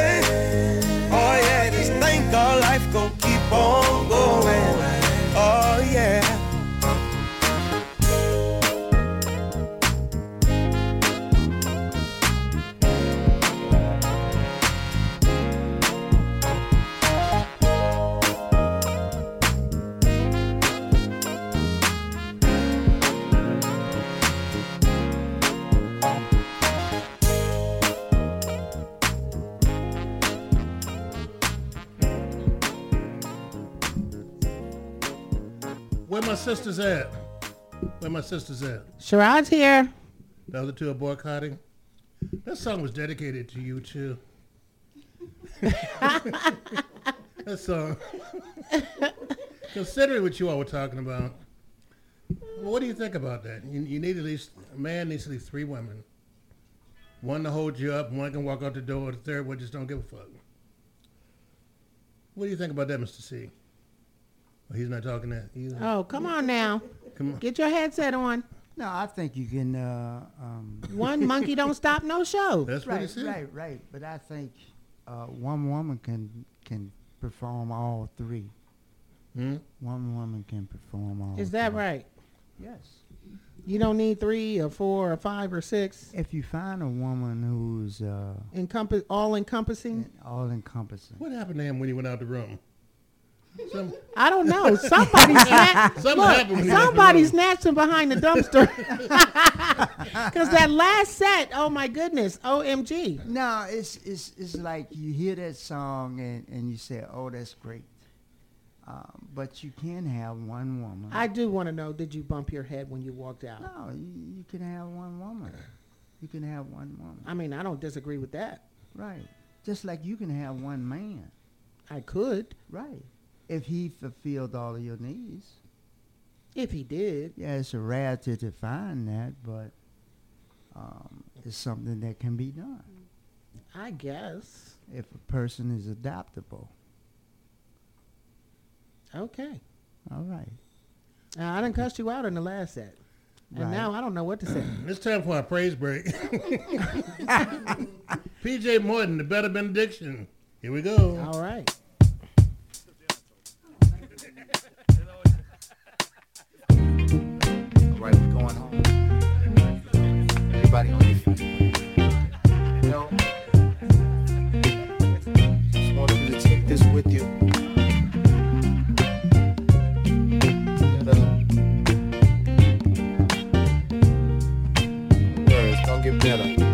Where my sisters at? Where my sisters at? Sherrod's here. The other two are boycotting. That song was dedicated to you too. that song. Considering what you all were talking about, what do you think about that? You, you need at least a man needs at least three women. One to hold you up, one can walk out the door. The third one just don't give a fuck. What do you think about that, Mr. C? Oh, he's not talking that either. Oh, come on now. Come on. Get your headset on. No, I think you can. Uh, um, One monkey don't stop no show. That's right, right, right. But I think uh, one woman can can perform all three. Hmm? One woman can perform all. Is that three. right? Yes. You don't need three or four or five or six. If you find a woman who's uh, Encompass all encompassing. all encompassing. What happened to him when he went out the room? Some, I don't know. Somebody snatched. Look, happened when he left the somebody snatched him behind the dumpster. Because that last set, oh my goodness, OMG. No, it's it's it's like you hear that song and, and you say, "Oh, that's great," um, but you can have one woman. I do want to know, did you bump your head when you walked out? no, you, you can have one woman. You can have one woman. I mean, I don't disagree with that. Right. Just like you can have one man. I could. Right if he fulfilled all of your needs. If he did. Yeah, it's a rarity to find that, but um, it's something that can be done. I guess. If a person is adaptable. Okay. All right. I didn't cuss you out in the last set. Right. And now I don't know what to say. it's time for a praise break. PJ Morton, The Better Benediction. Here we go. All right. right? We're going home. Everybody on their feet. You know, just want you to take this with you. Um, Don't get better.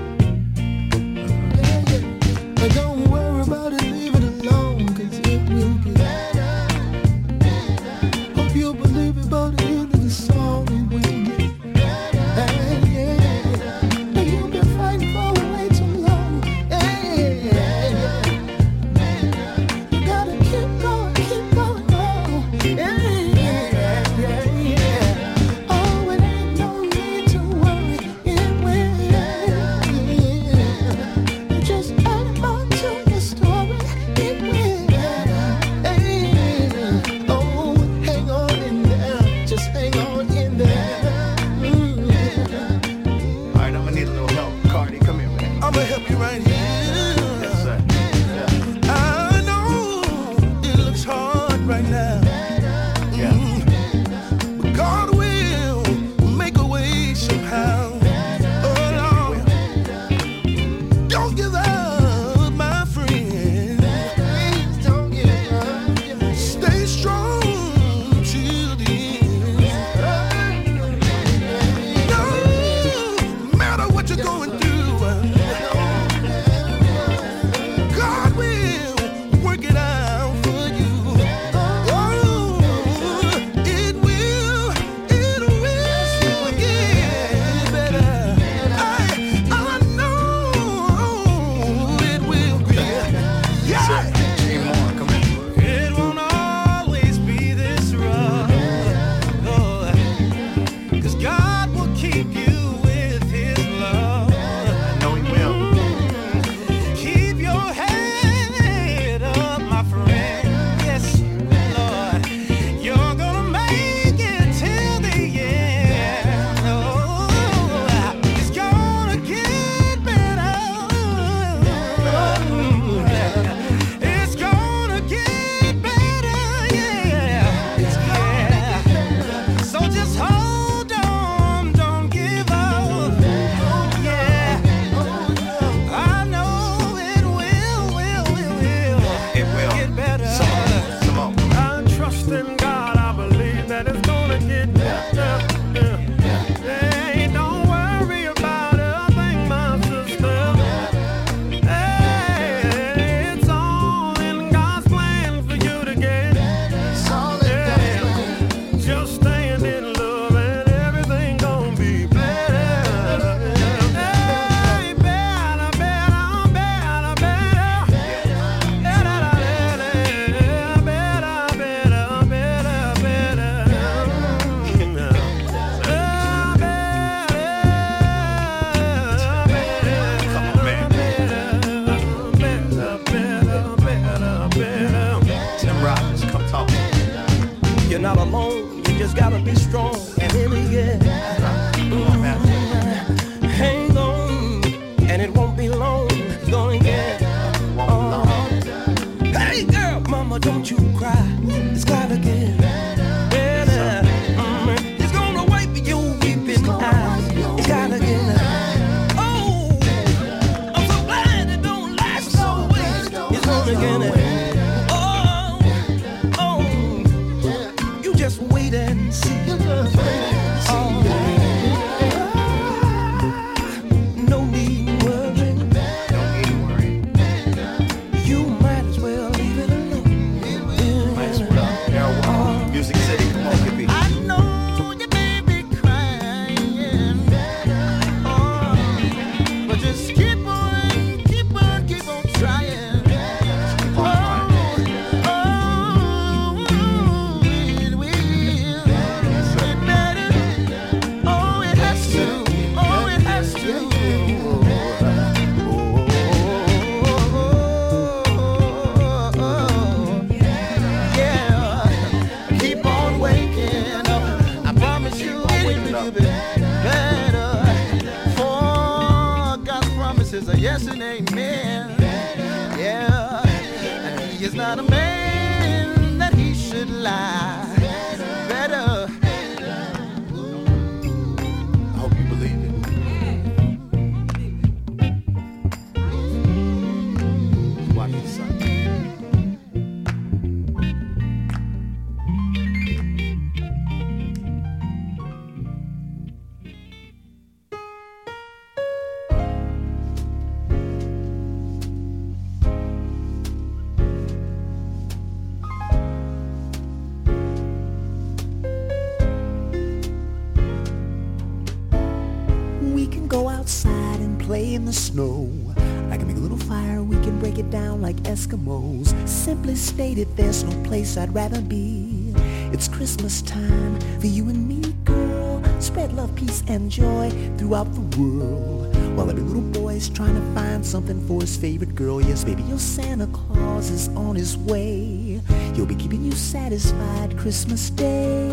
Simply stated, there's no place I'd rather be. It's Christmas time for you and me, girl. Spread love, peace, and joy throughout the world. While every little boy's trying to find something for his favorite girl. Yes, baby, your Santa Claus is on his way. He'll be keeping you satisfied Christmas Day.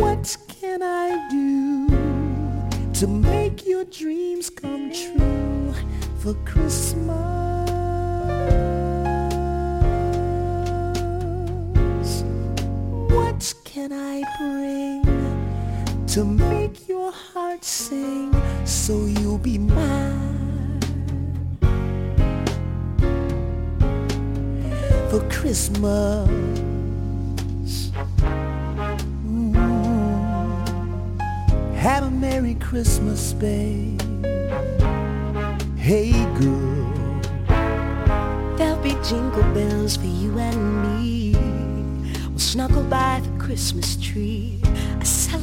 What can I do to make your dreams come true for Christmas? To make your heart sing so you'll be mine for Christmas? Mm. Have a Merry Christmas, babe. Hey, girl. There'll be jingle bells for you and me. We'll snuggle by the Christmas tree.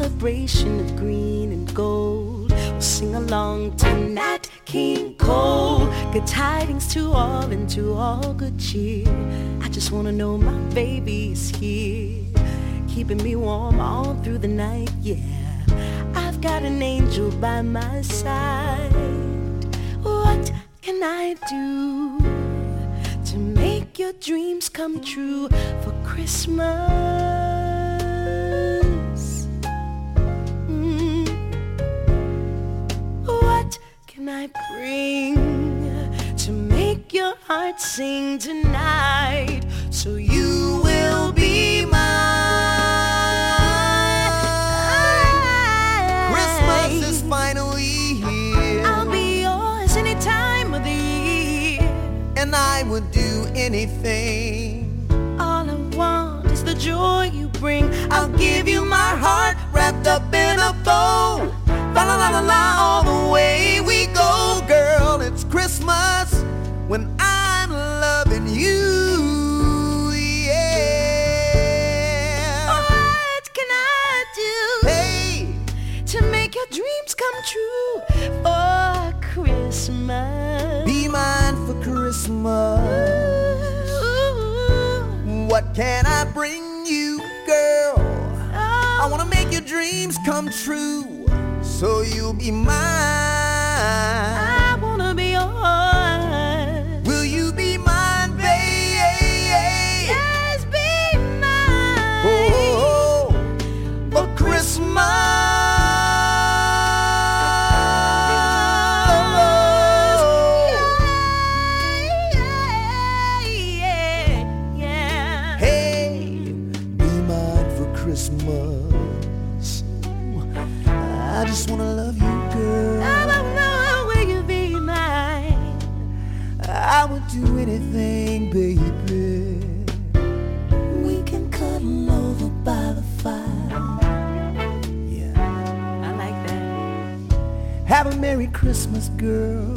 Celebration of green and gold. We'll sing along to Nat King Cole. Good tidings to all and to all good cheer. I just wanna know my baby's here. Keeping me warm all through the night, yeah. I've got an angel by my side. What can I do to make your dreams come true for Christmas? To make your heart sing tonight so you will be mine? Christmas is finally here. I'll be yours any time of the year. And I would do anything. All I want is the joy you bring. I'll give you my heart wrapped up in a bow. Can I bring you, girl? I wanna make your dreams come true, so you'll be mine. I wanna be yours. Christmas, girl.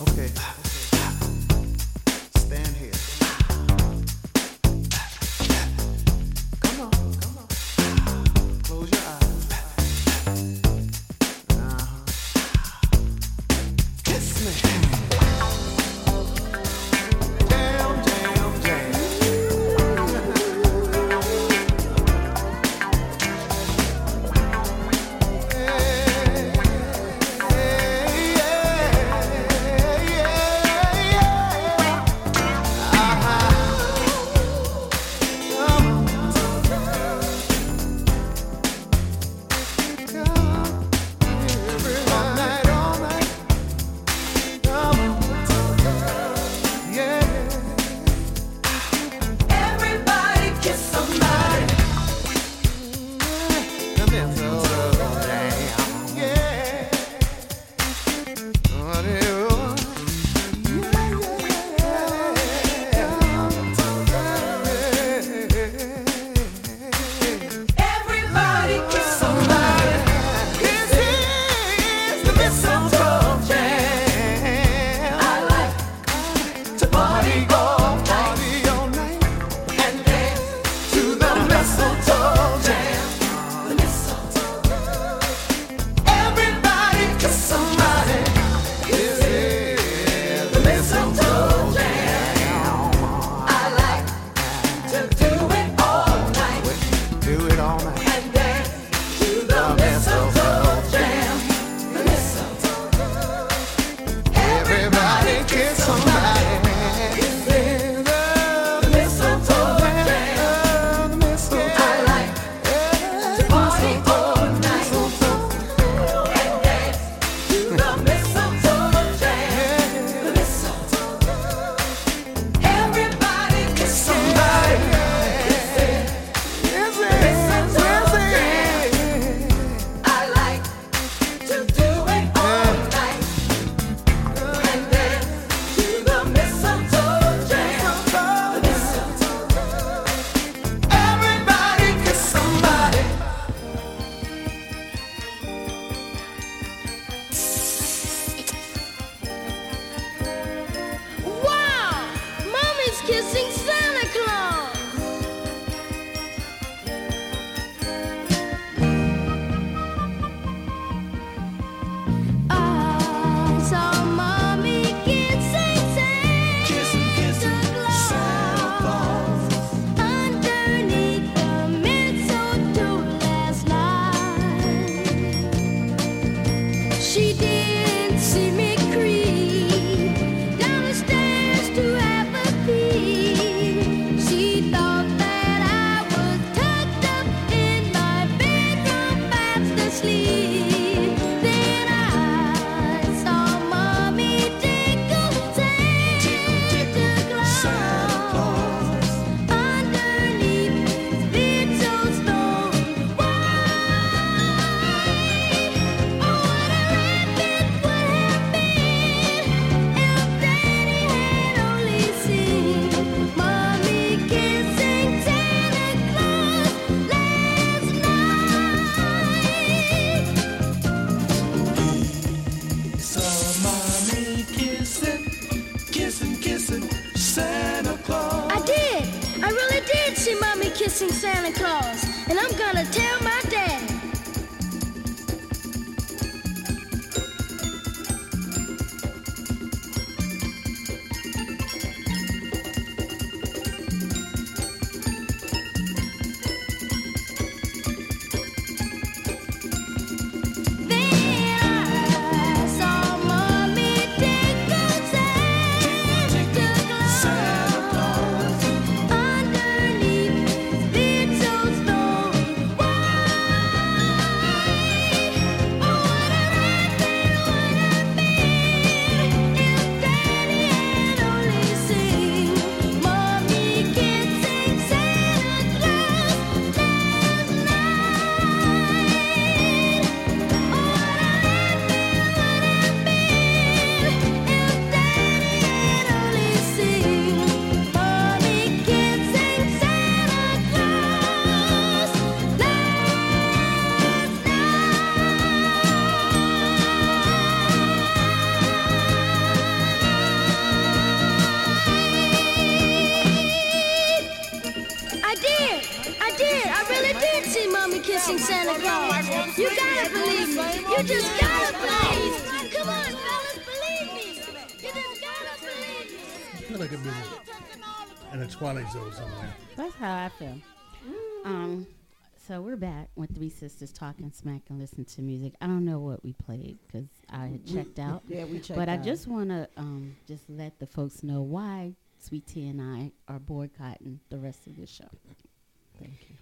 Okay. Three sisters talking smack and listen to music. I don't know what we played because I had checked out. yeah, we checked But I just want to um, just let the folks know why Sweet Tea and I are boycotting the rest of the show. Thank you.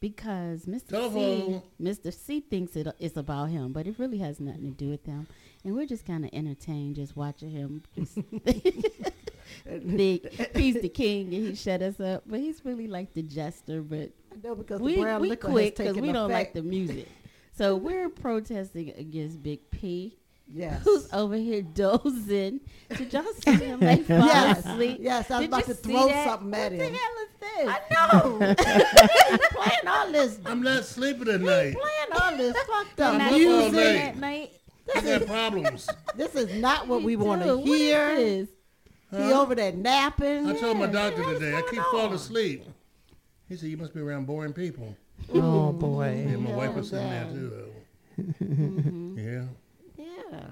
Because Mr. C, Mr. C thinks it, it's about him, but it really has nothing to do with him. And we're just kind of entertained just watching him just think he's the king and he shut us up. But he's really like the jester. But know, because the we, brown we liquor has quit because we don't like the music. So we're protesting against Big P. Yes. Who's over here dozing? Did y'all see him like fall Yes. asleep? Yes, I was Did about to throw that? something at him. what the hell is this? I know. playing all this. I'm not sleeping at night. Playing all this fucked up up music. night. At night. I got problems. This is not what we want do. to What is hear. this? He Huh? over there napping. I told my doctor What the hell today, I keep going falling asleep. He said, you must be around boring people. Oh boy. Yeah, my Yeah, wife was sitting there God. too, Mhm. though. Yeah. Yeah.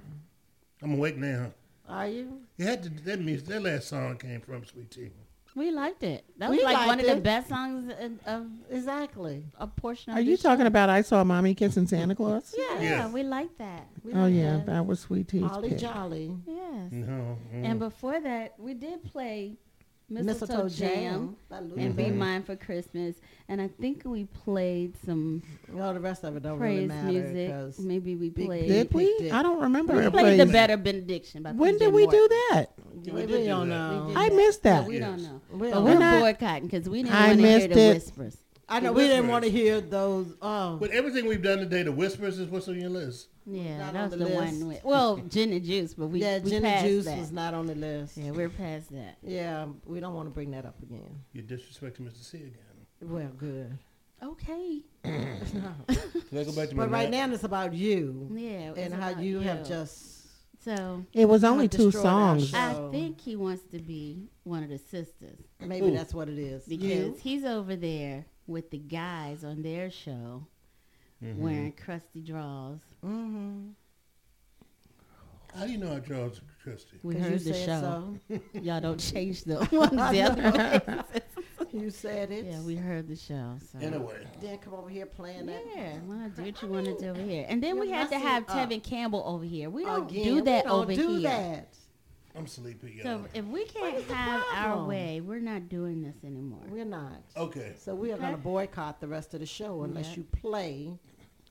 I'm awake now. Are you? You had to, that means that last song came from Sweet Tea. We liked it. That We was like one liked of the best songs in- of Exactly. a portion of Are the you show. talking about I saw mommy kissing Santa Claus? Yeah, Yeah. we like that. We Oh like yeah, that. that was Sweet Tea's Holly pick. Jolly. Yes. No. mm. And before that, we did play Mistletoe, Mistletoe Jam, Jam and Be Mine for Christmas. And I think we played some Well, the rest of it don't really praise matter. music. 'cause Maybe we played. Did we? picked. I don't remember. We played the. Better Benediction. By When did we do that? We We, did do don't know. We I that. missed that. No, we don't know. We But don't we're know. boycotting because we didn't I want to hear the it. whispers. I know The we didn't want to hear those. Um, oh, With everything we've done today, the whispers is what's on your list. Yeah, Not that on was the the, list. one. With, well, gin and juice, but we yeah, we gin and passed juice that. was not on the list. Yeah, we're past that. Yeah, we don't want to bring that up again. You're disrespecting Mr. C again. Well, good. Okay. Can I go back to my But right nap? now it's about you Yeah, and how about you, have just. So It was only two songs. I think he wants to be one of the sisters Maybe Who? that's what it is. because You? he's over there with the guys on their show Mm-hmm. wearing crusty draws. Mm-hmm. How do you know I draw Christy? We 'Cause you heard the show. so. Y'all don't change them on the other places. You said it. Yeah, we heard the show. So. Anyway, Then come over here playing that. Yeah, well, do what you want to do over here. And then we You're had to have up. Tevin Campbell over here. We don't Again, do we that don't over do here. that. I'm sleepy, y'all. So if we can't have our way, we're not doing this anymore. We're not. Okay. So we are going to boycott the rest of the show unless Yeah. you play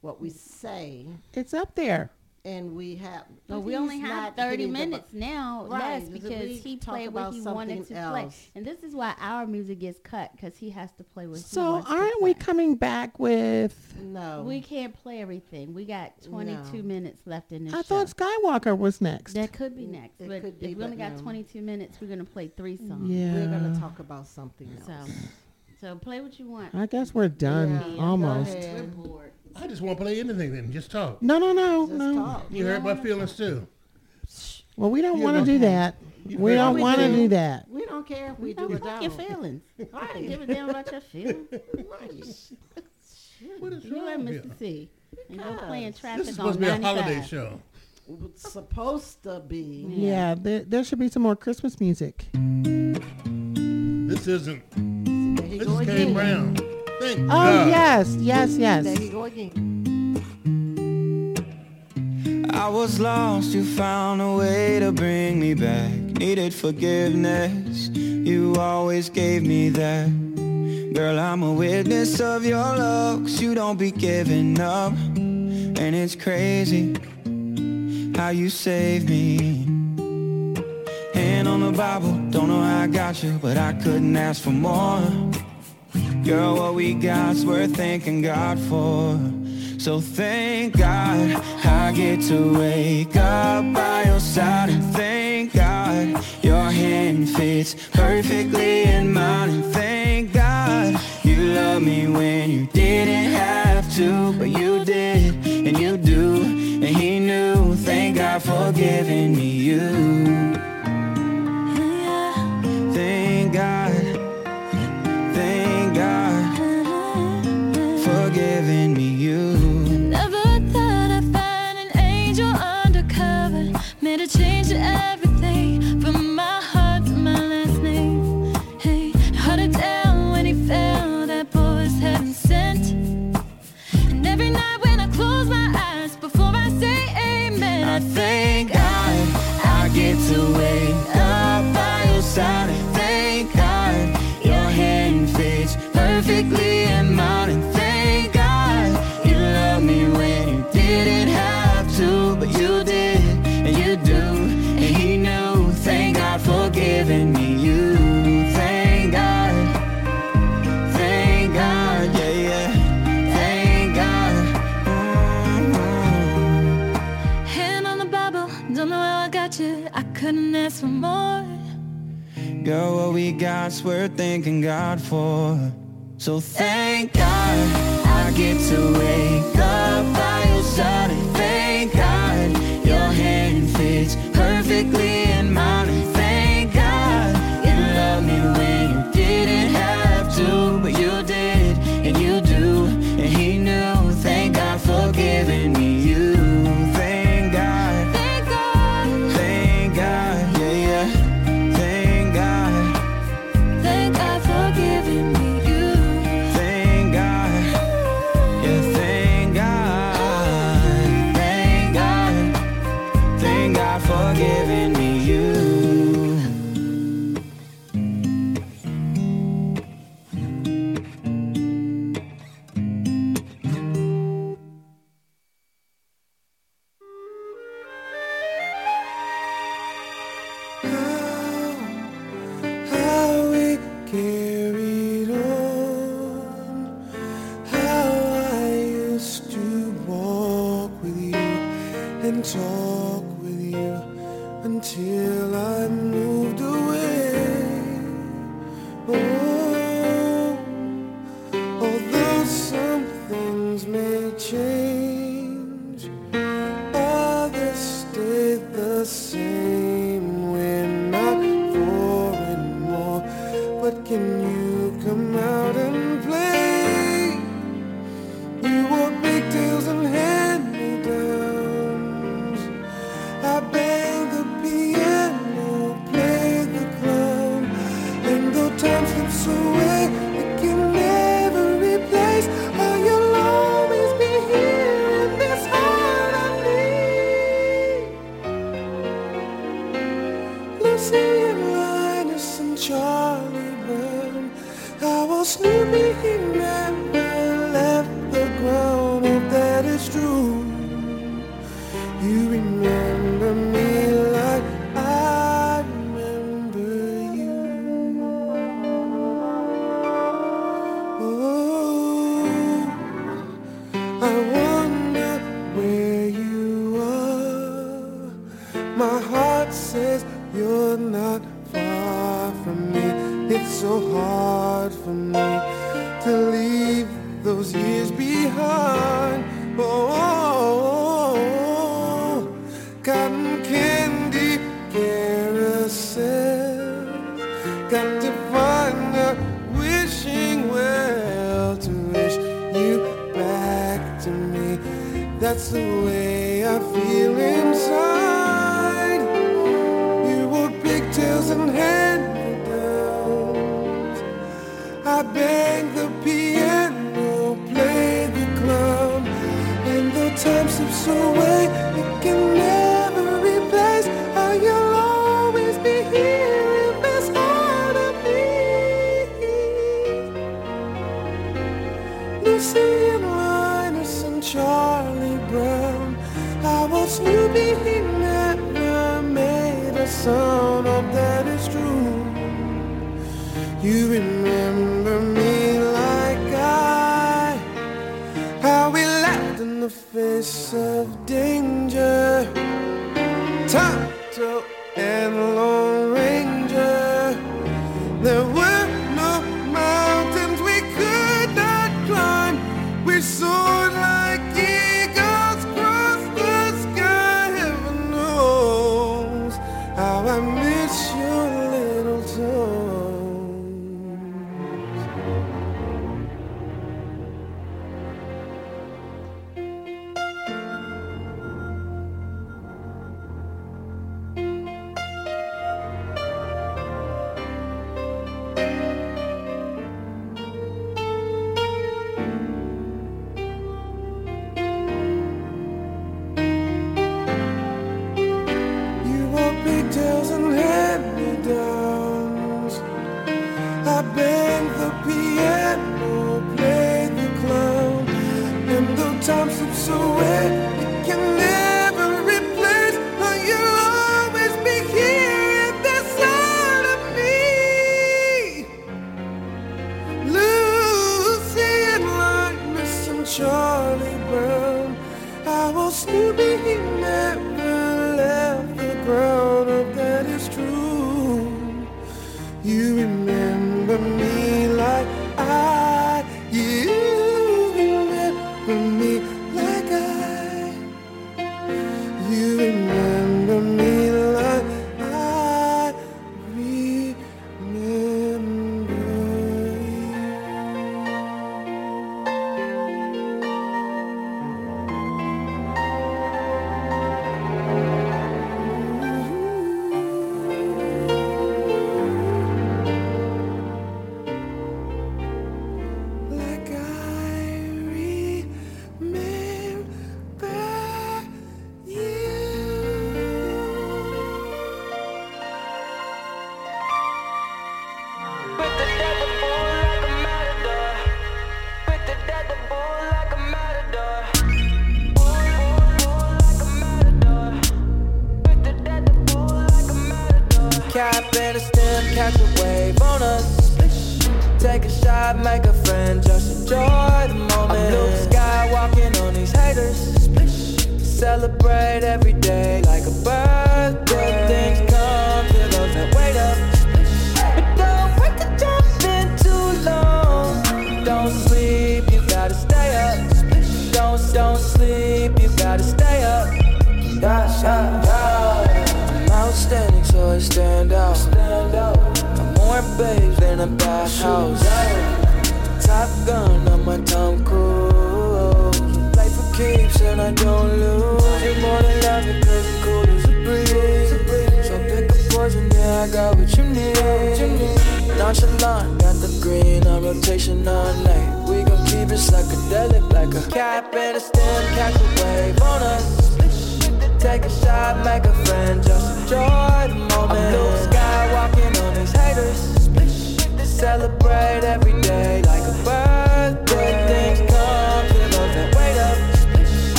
what we say, It's up there. and we have. But but we only have 30 hitting the bu- minutes now Right, less because because he played what he wanted to something play. And this is why our music gets cut because he has to play what he So wants to aren't we coming back with? No. We can't play everything. We got 22 No. minutes left in this I show. thought Skywalker was next. that could be next. It but could be, if we only but got no. 22 minutes, we're going to play three songs. Yeah. Mm-hmm. We're gonna talk about something So, else. so play what you want. I guess we're done Yeah, go almost. ahead. We're bored. I just won't play anything then. Just talk. No, no, no, Just no. talk. You hurt my feelings too. Well, we don't You want to know. do that. You We hurt don't want to feelings. do that. We don't care if we, We do don't it fuck your down. feelings. I don't give a damn about your feelings. What is You wrong and here? Mr. C. And go playing Because traffic This is on supposed to be a 95. holiday show. It's supposed to be. Yeah, there, there should be some more Christmas music. This isn't. There he This go is again. Kane Brown. Thank Oh God. yes, yes, yes. There he go again. I was lost, you found a way to bring me back. Needed forgiveness, you always gave me that. Girl, I'm a witness of your love, 'cause you don't be giving up. And it's crazy how you saved me. Hand on the Bible, don't know how I got you, but I couldn't ask for more. Girl, what we got's worth thanking God for. So thank God I get to wake up by your side. And thank God your hand fits perfectly in mine. And thank God you love me when you didn't have to but you did and you do. And he knew thank God for giving me you for Girl, what we got's worth thanking God for. So thank God I get to wake up by your side thank God your hand fits perfectly in mine I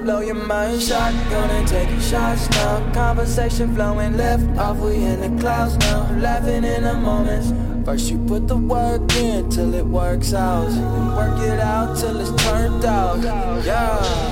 blow your mind. Shotgun and taking shots now. Conversation flowing left off, we in the clouds now. Laughing in the moments. First you put the work in till it works out. Work it out till it's turned out. Yeah.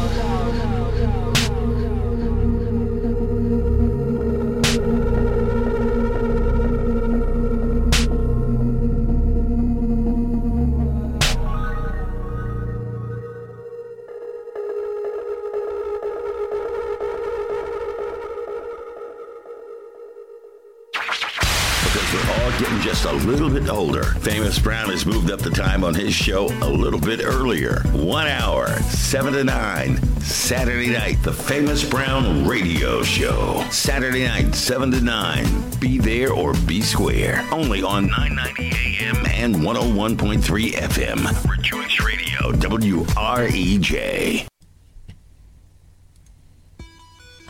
Famous Brown has moved up the time on his show a little bit earlier. One hour, 7 to 9, Saturday night, the Famous Brown Radio Show. Saturday night, 7 to 9. Be there or be square. Only on 990 AM and 101.3 FM. Rejoice Radio, WREJ.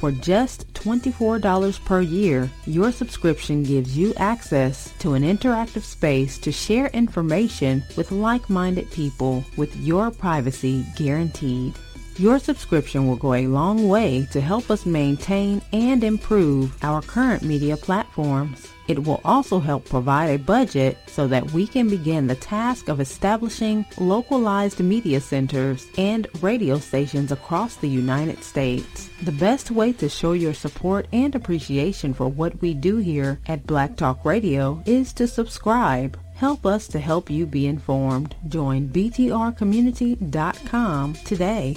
For just $24 per year, your subscription gives you access to an interactive space to share information with like-minded people with your privacy guaranteed. Your subscription will go a long way to help us maintain and improve our current media platforms. It will also help provide a budget so that we can begin the task of establishing localized media centers and radio stations across the United States. The best way to show your support and appreciation for what we do here at Black Talk Radio is to subscribe. Help us to help you be informed. Join btrcommunity.com today.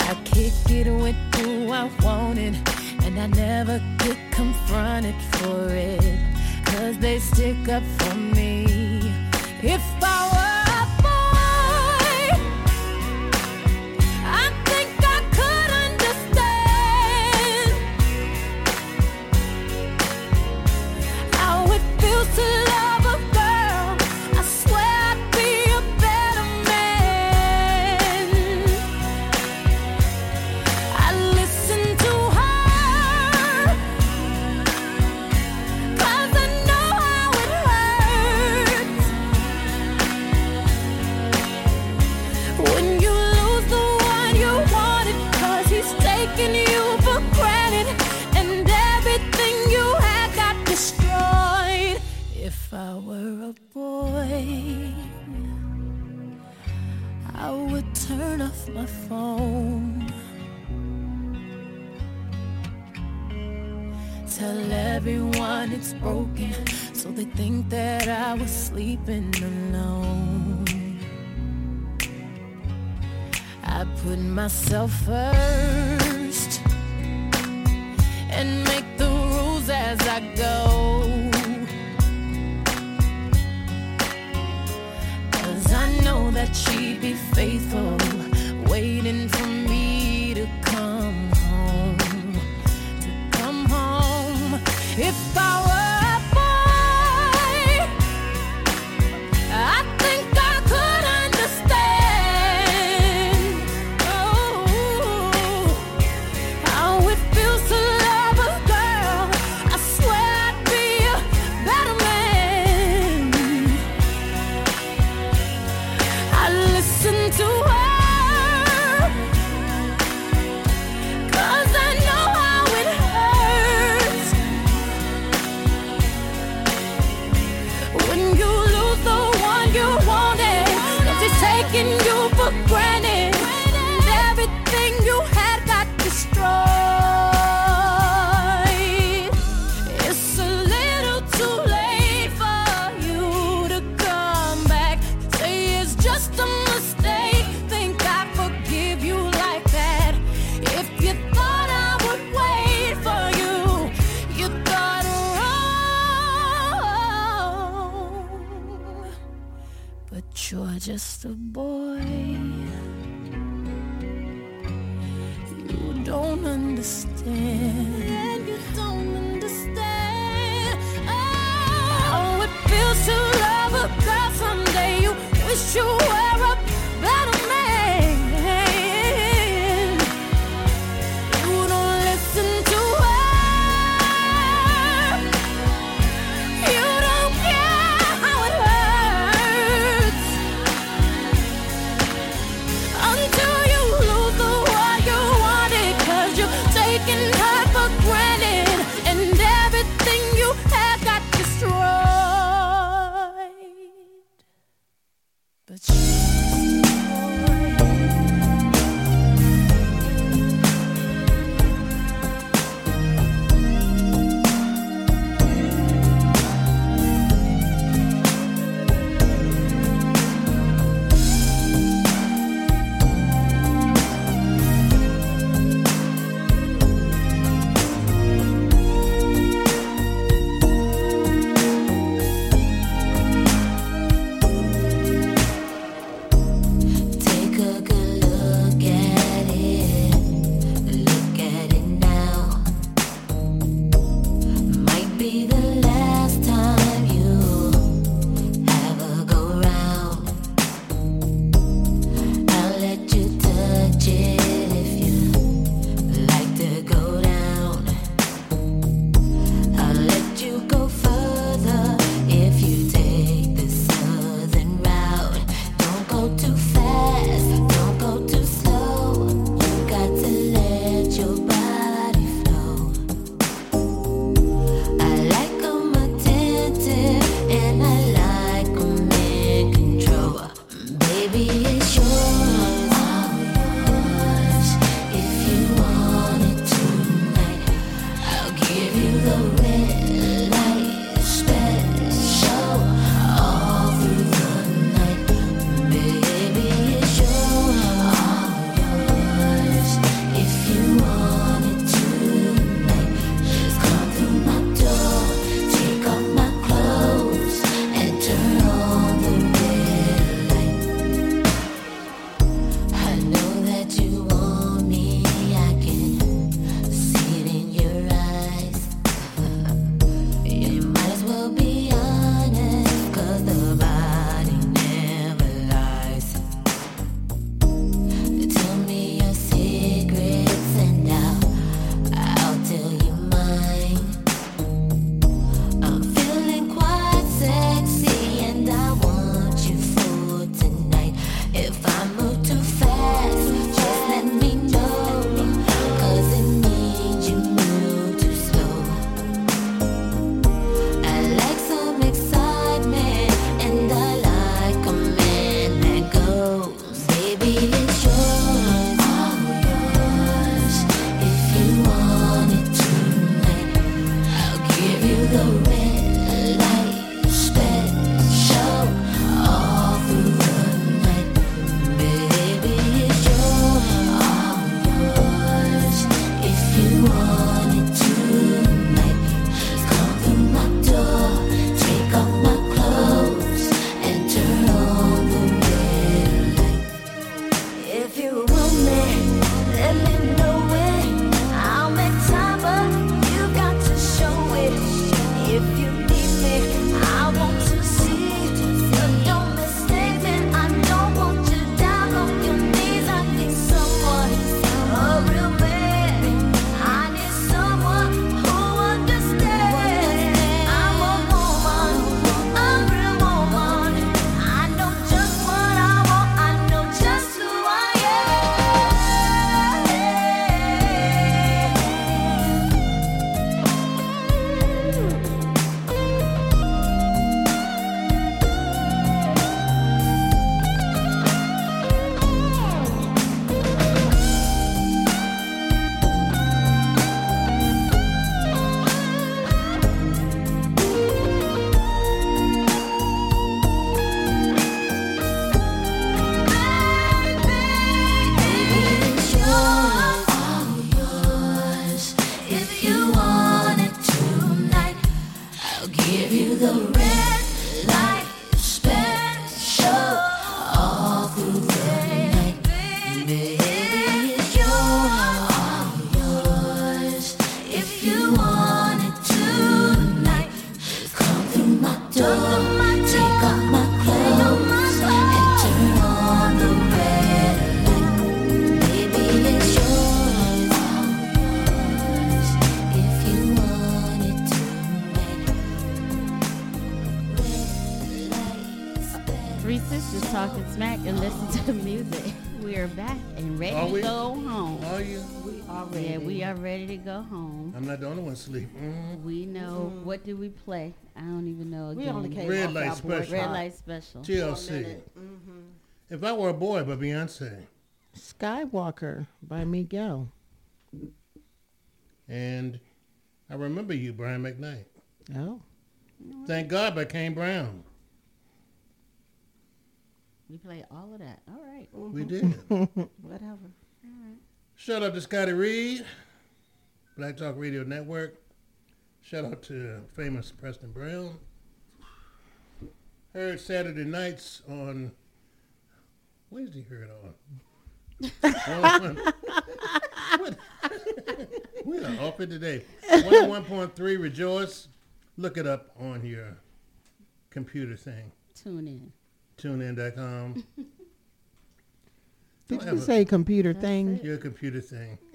I kick it with who I wanted, and I never get confronted for it. Cause they stick up for me. If I were a boy, I think I could understand how it feels to sleeping alone. I put myself first asleep. Mm. Mm-hmm. We know mm-hmm. what did we play? I don't even know. We Again. only came Red light special. Red light special. TLC. If I were a boy by Beyonce, Skywalker by Miguel. and I remember you, Brian McKnight. Oh. Thank God by Kane Brown. We play all of that. All right. We mm-hmm. did. Whatever. All right. Shout out to Scotty Reed, Black Talk Radio Network. Shout out to famous Preston Brown. Heard Saturday nights on. Where did he heard on? on we are off it today. 101.3 Rejoice. Look it up on your computer thing. Tune in. TuneIn.com. Did Don't you ever- say computer thing? Your computer thing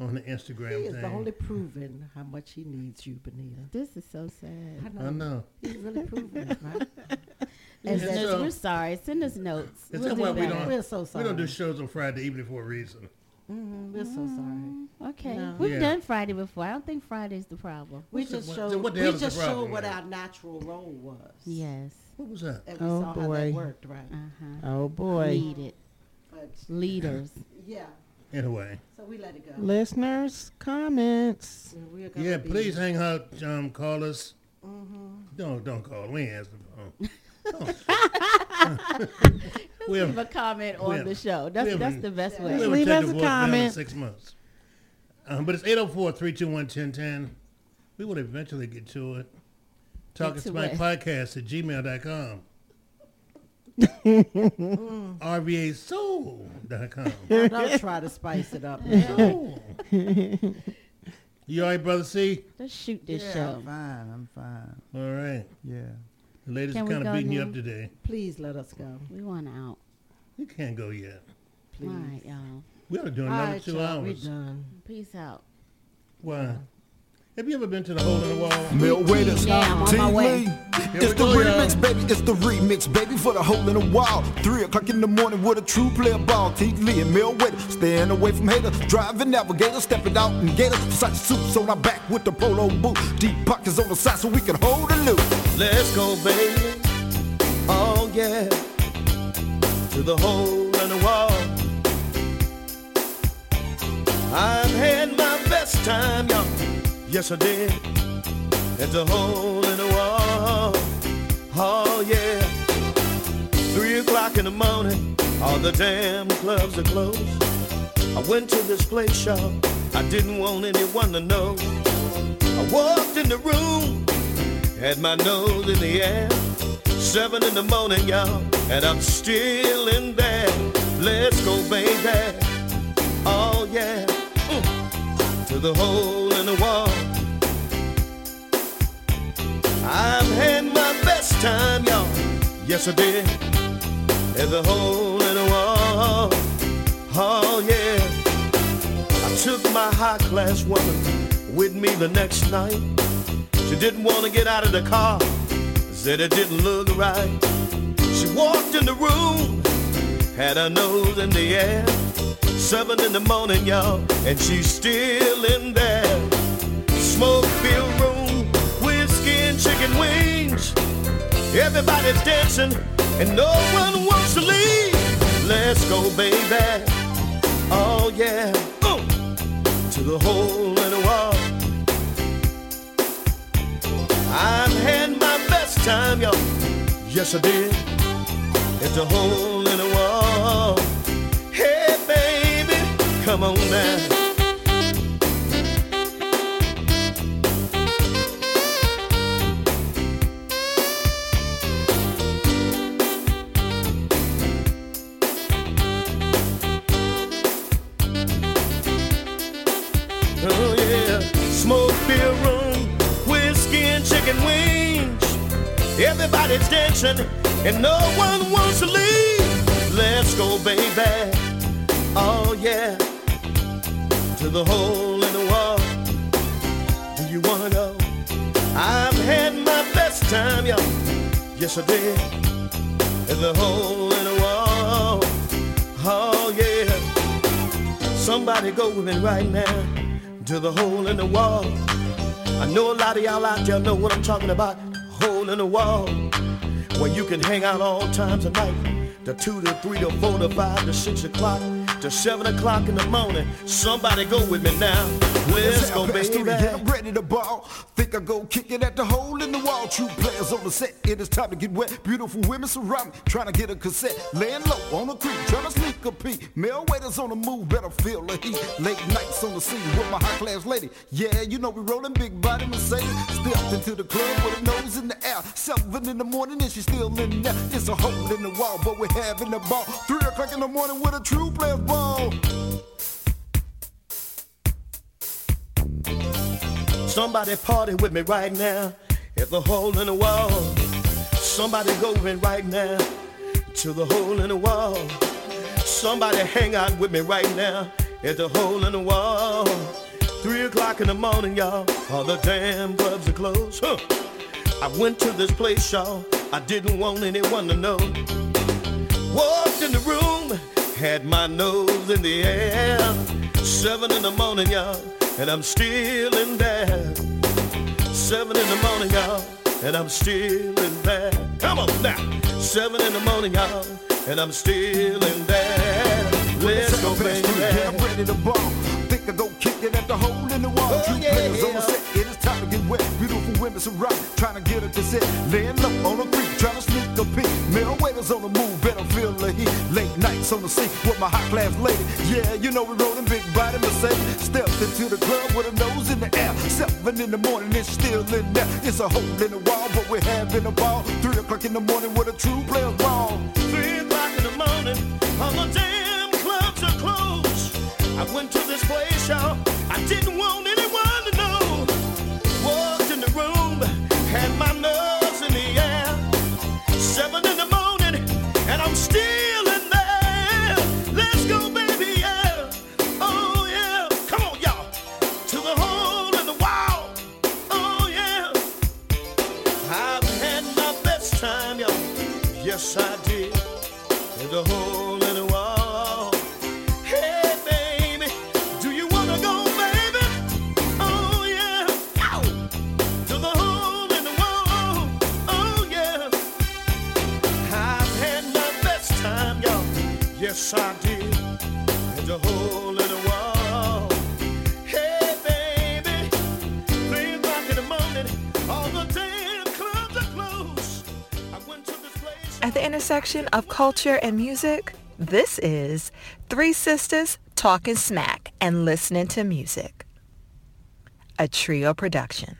on the Instagram He is thing. only proving how much he needs you, Benita. This is so sad. I know. I know. He's really proving it, right? And and so, we're sorry. Send us notes. We'll do we don't, We're so We don't do shows on Friday evening for a reason. hmm We're so sorry. Okay. No. We've Yeah. done Friday before. I don't think Friday's the problem. We What's the- just what- showed. what the we hell is just showed what there? our natural role was. Yes. What was that? And we Oh, saw how boy. that worked, right? Uh-huh. Oh boy. Needed. But Leaders. yeah, Anyway, so we let it go. Listeners, comments. And yeah, please hang out. Um, call us. Mhm. Don't don't call. We answer the phone. we Leave haven't, a comment on the show. That's that's haven't- the best way. haven't Leave us the a comment. six months. Um, but it's 804-321-1010. We will eventually get to it. Talking to Smack what? Podcast at gmail.com. Mm. RVAsoul.com. Now, Don't try to spice it up. now. No. you all right, Brother C? Let's shoot this yeah, show. I'm fine. I'm fine. All right. Yeah. The ladies Can are kind of go beating you up today. Please let us go. We want out. You can't go yet. Please. All right, y'all. We ought to do another right, two y'all, we hours. done. Peace out. Why? Have you ever been to the hole in the wall? Mel Waiters, Yeah, I'm on T. my way. Lee. It's the go, y'all. remix, baby. It's the remix, baby, for the hole in the wall. Three o'clock in the morning with a true player ball. T. Lee and Mel Waiter, staying away from haters. Driving navigator, stepping out in gators. Such suits on our back with the polo boot. Deep pockets on the side so we can hold the loot. Let's go, baby. Oh, yeah. To the hole in the wall. I've had my best time, y'all. Yes, I did. At a hole in the wall. Oh, yeah. Three o'clock in the morning. All the damn clubs are closed. I went to this place, y'all. I didn't want anyone to know. I walked in the room. Had my nose in the air. Seven in the morning, y'all, and I'm still in bed. Let's go, baby. Oh, yeah. To the hole in the wall. I've had my best time, y'all. Yes, I did. At the hole in the wall. Oh, yeah. I took my high class woman with me the next night. She didn't want to get out of the car, said it didn't look right. She walked in the room, had her nose in the air. Seven in the morning, y'all, and she's still in there. Smoke-filled room, whiskey and chicken wings. Everybody's dancing, and no one wants to leave. Let's go, baby. Oh, yeah. Uh, to the hole in the wall. I've had my best time, y'all. Yes, I did. It's a hole in the wall. Come on now. Oh yeah, smoke beer room, whiskey and chicken wings. Everybody's dancing and no one wants to leave. Let's go, baby. Oh yeah, to the hole in the wall. Do you wanna go? I've had my best time, y'all. Yes, I did. In the hole in the wall. Oh yeah. Somebody go with me right now to the hole in the wall. I know a lot of y'all out there know what I'm talking about. Hole in the wall where you can hang out all times of night. The two to three to four to five to six o'clock to seven o'clock in the morning. Somebody go with me now. Let's go, baby. the I'm ready to ball. Think I go kick it at the hole in the wall. True players on the set. It is time to get wet. Beautiful women surround me, trying to get a cassette. Laying low on the creek, trying to sneak a peek. Mel Waiters on the move, better feel the heat. Late nights on the scene with my high class lady. Yeah, you know we rolling big body Mercedes. Stepped into the club with a nose in the air. Seven in the morning and she's still in there. It's a hole in the wall, but we're having a ball. Three o'clock in the morning with a true players Somebody party with me right now at the hole in the wall. Somebody go in right now to the hole in the wall. Somebody hang out with me right now at the hole in the wall. Three o'clock in the morning, y'all. All the damn clubs are closed. Huh. I went to this place, y'all. I didn't want anyone to know. Walked in the room, had my nose in the air. Seven in the morning, y'all, and I'm still in there. Seven in the morning, y'all, and I'm still in there. Come on now. Seven in the morning, y'all, and I'm still in there. Let's go, baby. Yeah, I'm ready to ball. Think I go kick it at the hole in the wall. Oh, True players on the set. It is time to get wet. Beautiful women surround, trying to get a cassette. Laying low on the creek, trying to sneak a peek. Waiters on the move, better feel the heat. Late nights on the scene with my high class lady. Yeah, you know we rolling big body Mercedes. Stepped into the club with a nose in the air. Seven in the morning, it's still in there. It's a hole in the wall, but we're having a ball. Three o'clock in the morning with a true players ball. Three o'clock in the morning, all the damn clubs are closed. I went to this place, y'all. I didn't want anyone At the intersection of culture and music, this is Three Sisters Talking Smack and Listening to Music. A trio production.